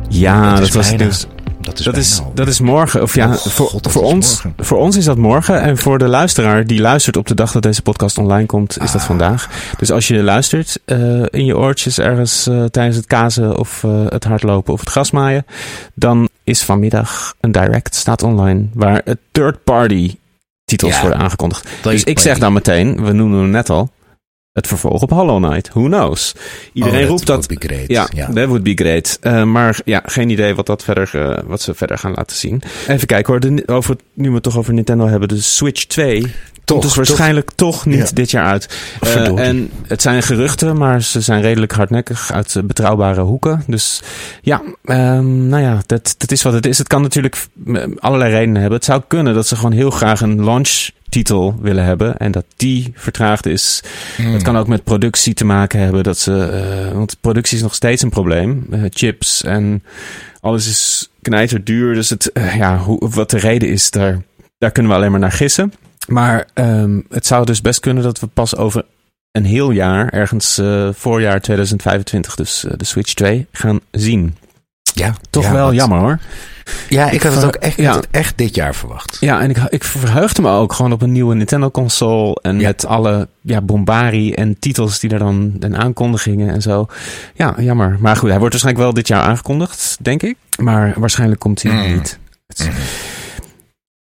Ja, dat, dat was dus. Dat is, dat is, dat is morgen. Of ja, oh, voor, God, voor, ons, voor ons is dat morgen. En voor de luisteraar die luistert op de dag dat deze podcast online komt, is ah. dat vandaag. Dus als je luistert uh, in je oortjes ergens uh, tijdens het kazen of uh, het hardlopen of het grasmaaien, dan is vanmiddag een direct, staat online, waar het third party titels ja, worden aangekondigd. Dus ik zeg dan meteen, we noemen hem net al, het vervolg op Hollow Knight. Who knows? Iedereen oh, roept dat. Ja, ja, that would be great. Uh, maar ja, geen idee wat, dat verder, uh, wat ze verder gaan laten zien. Even kijken hoor. De, over, nu we het toch over Nintendo hebben. De Switch 2 toch, komt dus waarschijnlijk toch, toch niet ja. dit jaar uit. Uh, en het zijn geruchten, maar ze zijn redelijk hardnekkig uit betrouwbare hoeken. Dus ja, um, nou ja, dat, dat is wat het is. Het kan natuurlijk allerlei redenen hebben. Het zou kunnen dat ze gewoon heel graag een launch titel willen hebben en dat die vertraagd is. Mm. Het kan ook met productie te maken hebben dat ze, uh, want productie is nog steeds een probleem. Uh, chips en alles is knijter duur. Dus het, ja, hoe, wat de reden is, daar, daar kunnen we alleen maar naar gissen. Maar um, het zou dus best kunnen dat we pas over een heel jaar, ergens voorjaar 2025, dus de Switch 2, gaan zien. Ja, toch ja, wel wat... jammer hoor. Ja, ik, ik had het ook echt, ja. het echt dit jaar verwacht. Ja, en ik, ik verheugde me ook gewoon op een nieuwe Nintendo-console. En ja. met alle ja, bombari en titels die er dan en aankondigingen en zo. Ja, jammer. Maar goed, hij wordt waarschijnlijk wel dit jaar aangekondigd, denk ik. Maar waarschijnlijk komt hij mm. niet. Mm.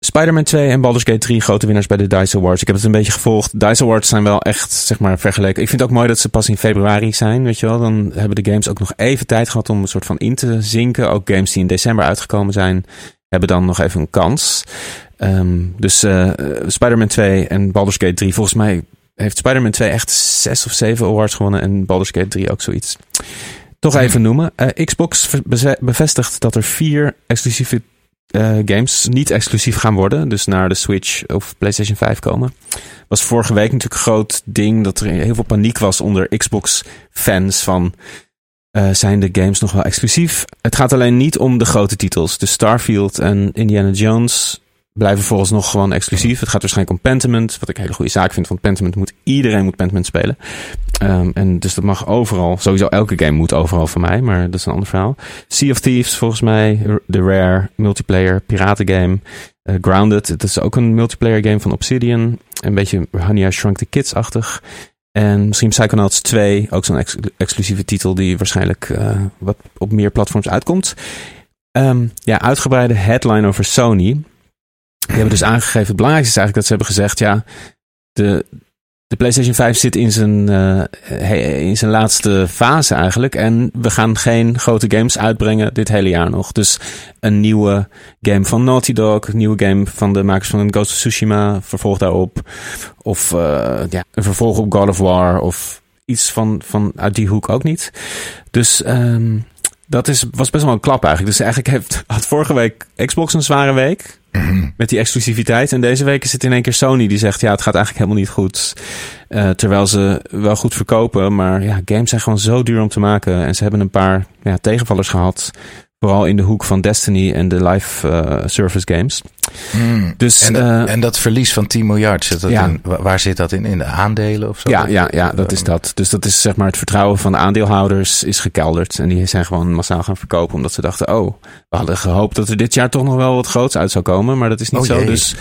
Spider-Man 2 en Baldur's Gate 3 grote winnaars bij de DICE Awards. Ik heb het een beetje gevolgd. DICE Awards zijn wel echt, zeg maar, vergeleken. Ik vind het ook mooi dat ze pas in februari zijn, weet je wel. Dan hebben de games ook nog even tijd gehad om een soort van in te zinken. Ook games die in december uitgekomen zijn, hebben dan nog even een kans. Um, dus uh, Spider-Man 2 en Baldur's Gate 3, volgens mij heeft Spider-Man 2 echt zes of zeven awards gewonnen en Baldur's Gate 3 ook zoiets. Toch even noemen. Uh, Xbox bevestigt dat er vier exclusieve uh, games niet exclusief gaan worden. Dus naar de Switch of PlayStation 5 komen. Was vorige week natuurlijk een groot ding dat er heel veel paniek was onder Xbox fans van uh, zijn de games nog wel exclusief. Het gaat alleen niet om de grote titels. Dus Starfield en Indiana Jones blijven vooralsnog gewoon exclusief. Het gaat waarschijnlijk om Pentiment, wat ik een hele goede zaak vind. Want Pentiment moet, iedereen moet Pentiment spelen. Um, en dus dat mag overal. Sowieso elke game moet overal van mij, maar dat is een ander verhaal. Sea of Thieves volgens mij, de Rare multiplayer piratengame. Uh, Grounded, het is ook een multiplayer game van Obsidian. Een beetje Honey I Shrunk the Kids-achtig. En misschien Psychonauts 2, ook zo'n ex exclusieve titel die waarschijnlijk uh, wat op meer platforms uitkomt. Um, ja, uitgebreide headline over Sony. Die hebben dus aangegeven, het belangrijkste is eigenlijk dat ze hebben gezegd, ja, de, de PlayStation 5 zit in zijn, uh, in zijn laatste fase eigenlijk. En we gaan geen grote games uitbrengen dit hele jaar nog. Dus een nieuwe game van Naughty Dog, een nieuwe game van de makers van Ghost of Tsushima, vervolg daarop. Of uh, ja, een vervolg op God of War of iets van, van uit die hoek ook niet. Dus um, dat is, was best wel een klap eigenlijk. Dus eigenlijk heeft, had vorige week Xbox een zware week. Mm-hmm. Met die exclusiviteit. En deze week is het in één keer Sony die zegt: ja, het gaat eigenlijk helemaal niet goed. Uh, terwijl ze wel goed verkopen. Maar ja, games zijn gewoon zo duur om te maken. En ze hebben een paar ja, tegenvallers gehad. Vooral in de hoek van Destiny en de live uh, service games. Mm. Dus, en, uh, en, dat verlies van 10 miljard, zit dat ja. in, waar zit dat in? In de aandelen of zo? Ja, ja, ja dat is dat. Dus dat is zeg maar het vertrouwen van de aandeelhouders is gekelderd. En die zijn gewoon massaal gaan verkopen omdat ze dachten, oh, we hadden gehoopt dat er dit jaar toch nog wel wat groots uit zou komen. Maar dat is niet oh, zo. Dus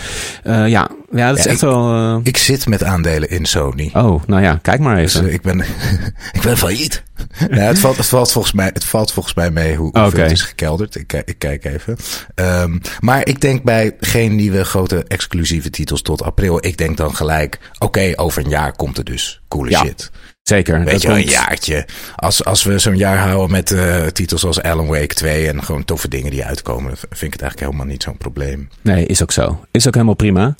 uh, ja, ja, dat is ja, echt ik, wel... Uh... Ik zit met aandelen in Sony. Oh, nou ja, kijk maar even. Dus, ik, ben, ik ben failliet. nee, het, valt, het, valt volgens mij, het valt volgens mij mee hoe, hoeveel okay. het is gekelderd. Ik, ik kijk even. Um, maar ik denk bij geen nieuwe grote exclusieve titels tot april. Ik denk dan gelijk, oké, okay, over een jaar komt er dus coole ja. shit. Zeker. Weet je wel, een jaartje. Als, als we zo'n jaar houden met uh, titels als Alan Wake 2 en gewoon toffe dingen die uitkomen, vind ik het eigenlijk helemaal niet zo'n probleem. Nee, is ook zo. Is ook helemaal prima.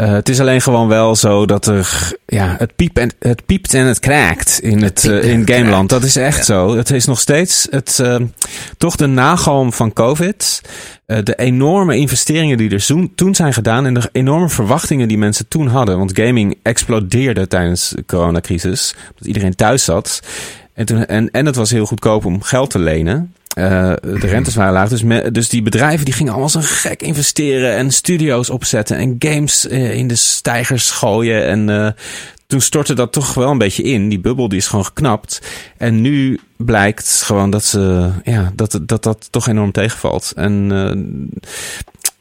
Uh, het is alleen gewoon wel zo dat er, ja, het, piep en, het piept en het kraakt in het, het uh, in Gameland. Dat is echt ja. zo. Het is nog steeds het, toch de nagalm van COVID. Uh, de enorme investeringen die er toen zijn gedaan en de enorme verwachtingen die mensen toen hadden. Want gaming explodeerde tijdens de coronacrisis, omdat iedereen thuis zat. En, toen, en, en het was heel goedkoop om geld te lenen. Uh, de rentes waren laag. Dus, dus die bedrijven die gingen allemaal zo gek investeren en studio's opzetten en games uh, in de stijgers gooien. En toen stortte dat toch wel een beetje in. Die bubbel die is gewoon geknapt. En nu blijkt gewoon dat ze, ja, dat dat, dat toch enorm tegenvalt. En uh,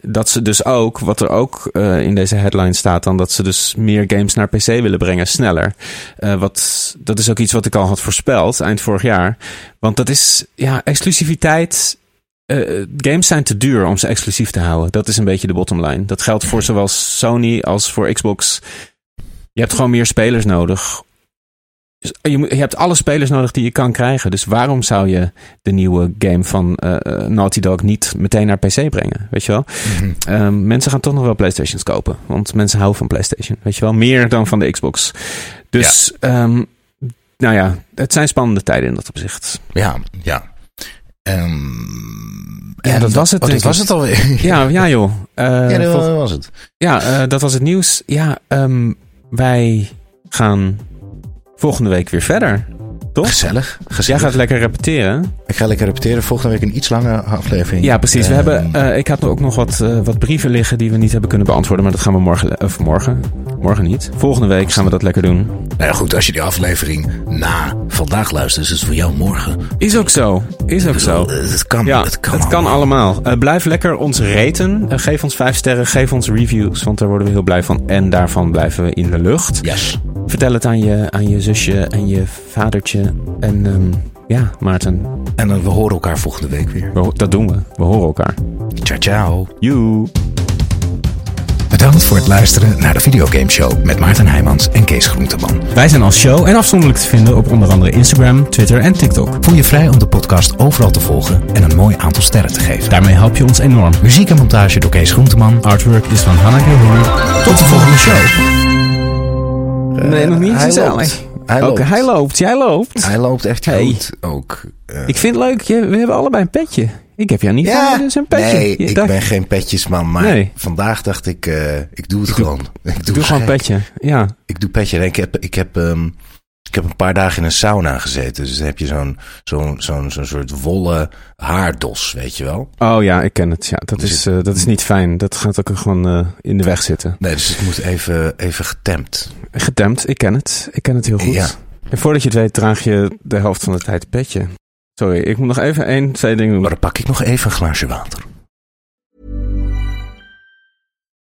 dat ze dus ook, wat er ook uh, in deze headline staat, dan dat ze dus meer games naar PC willen brengen, sneller. Uh, wat, dat is ook iets wat ik al had voorspeld eind vorig jaar. Want dat is, ja, exclusiviteit. Uh, games zijn te duur om ze exclusief te houden. Dat is een beetje de bottom line. Dat geldt voor zowel Sony als voor Xbox. Je hebt gewoon meer spelers nodig. Dus je, je, hebt alle spelers nodig die je kan krijgen. Dus waarom zou je de nieuwe game van uh, Naughty Dog niet meteen naar PC brengen? Weet je wel? Um, mensen gaan toch nog wel PlayStations kopen. Want mensen houden van PlayStation. Weet je wel? Meer dan van de Xbox. Dus, ja. um, nou ja, het zijn spannende tijden in dat opzicht. Ja, ja. Um, ja, dat was het. Oh, dat was het alweer. Ja, ja joh. Uh, ja, dat was het. Ja, uh, dat was het nieuws. Ja, um, wij gaan volgende week weer verder. Toch? Gezellig, gezellig. Jij gaat lekker repeteren. Ik ga lekker repeteren. Volgende week een iets langere aflevering. Ja, precies. We uh, hebben, uh, ik had ook nog wat, uh, wat brieven liggen die we niet hebben kunnen beantwoorden. Maar dat gaan we morgen, of morgen, morgen niet. Volgende week gaan we dat lekker doen. Nou ja, goed. Als je die aflevering na vandaag luistert, is het voor jou morgen. Is ook zo. Is ook zo. Het kan. Ja, het kan het kan allemaal. blijf lekker ons raten. geef ons vijf sterren. Geef ons reviews. Want daar worden we heel blij van. En daarvan blijven we in de lucht. Yes. Vertel het aan je, aan je zusje en je vadertje. En um, ja, Maarten. En we horen elkaar volgende week weer. We, dat doen we. We horen elkaar. Ciao, ciao. Joe. Bedankt voor het luisteren naar de Videogame Show met Maarten Heijmans en Kees Groenteman. Wij zijn als show en afzonderlijk te vinden op onder andere Instagram, Twitter en TikTok. Voel je vrij om de podcast overal te volgen en een mooi aantal sterren te geven. Daarmee help je ons enorm. Muziek en montage door Kees Groenteman. Artwork is van Hannah Gehoor. Tot de volgende show. Nee, nog niet hij. Hij, loopt. hij loopt. Jij loopt. Hij loopt echt hey. goed ook. Uh, ik vind het leuk. Je, we hebben allebei een petje. Ik heb jou niet ja, van, dus een petje. Nee, je ik dacht... ben geen petjesman. Maar nee. vandaag dacht ik, uh, ik doe het ik gewoon. Doe, ik doe, doe gewoon petje. Ja. Ik doe petje. Ik heb, ik heb um, Ik heb een paar dagen in een sauna gezeten. Dus dan heb je zo'n zo'n zo'n zo'n soort wollen haardos, weet je wel. Oh ja, ik ken het. Ja, dat, Dus is, eh, dat is niet fijn. Dat gaat ook gewoon eh, in de weg zitten. Nee, dus het moet even, even getemd. Gedempt, ik ken het. Ik ken het heel goed. Ja. En voordat je het weet, draag je de helft van de tijd petje. Sorry, ik moet nog even één, twee dingen Maar doen. dan pak ik nog even een glaasje water.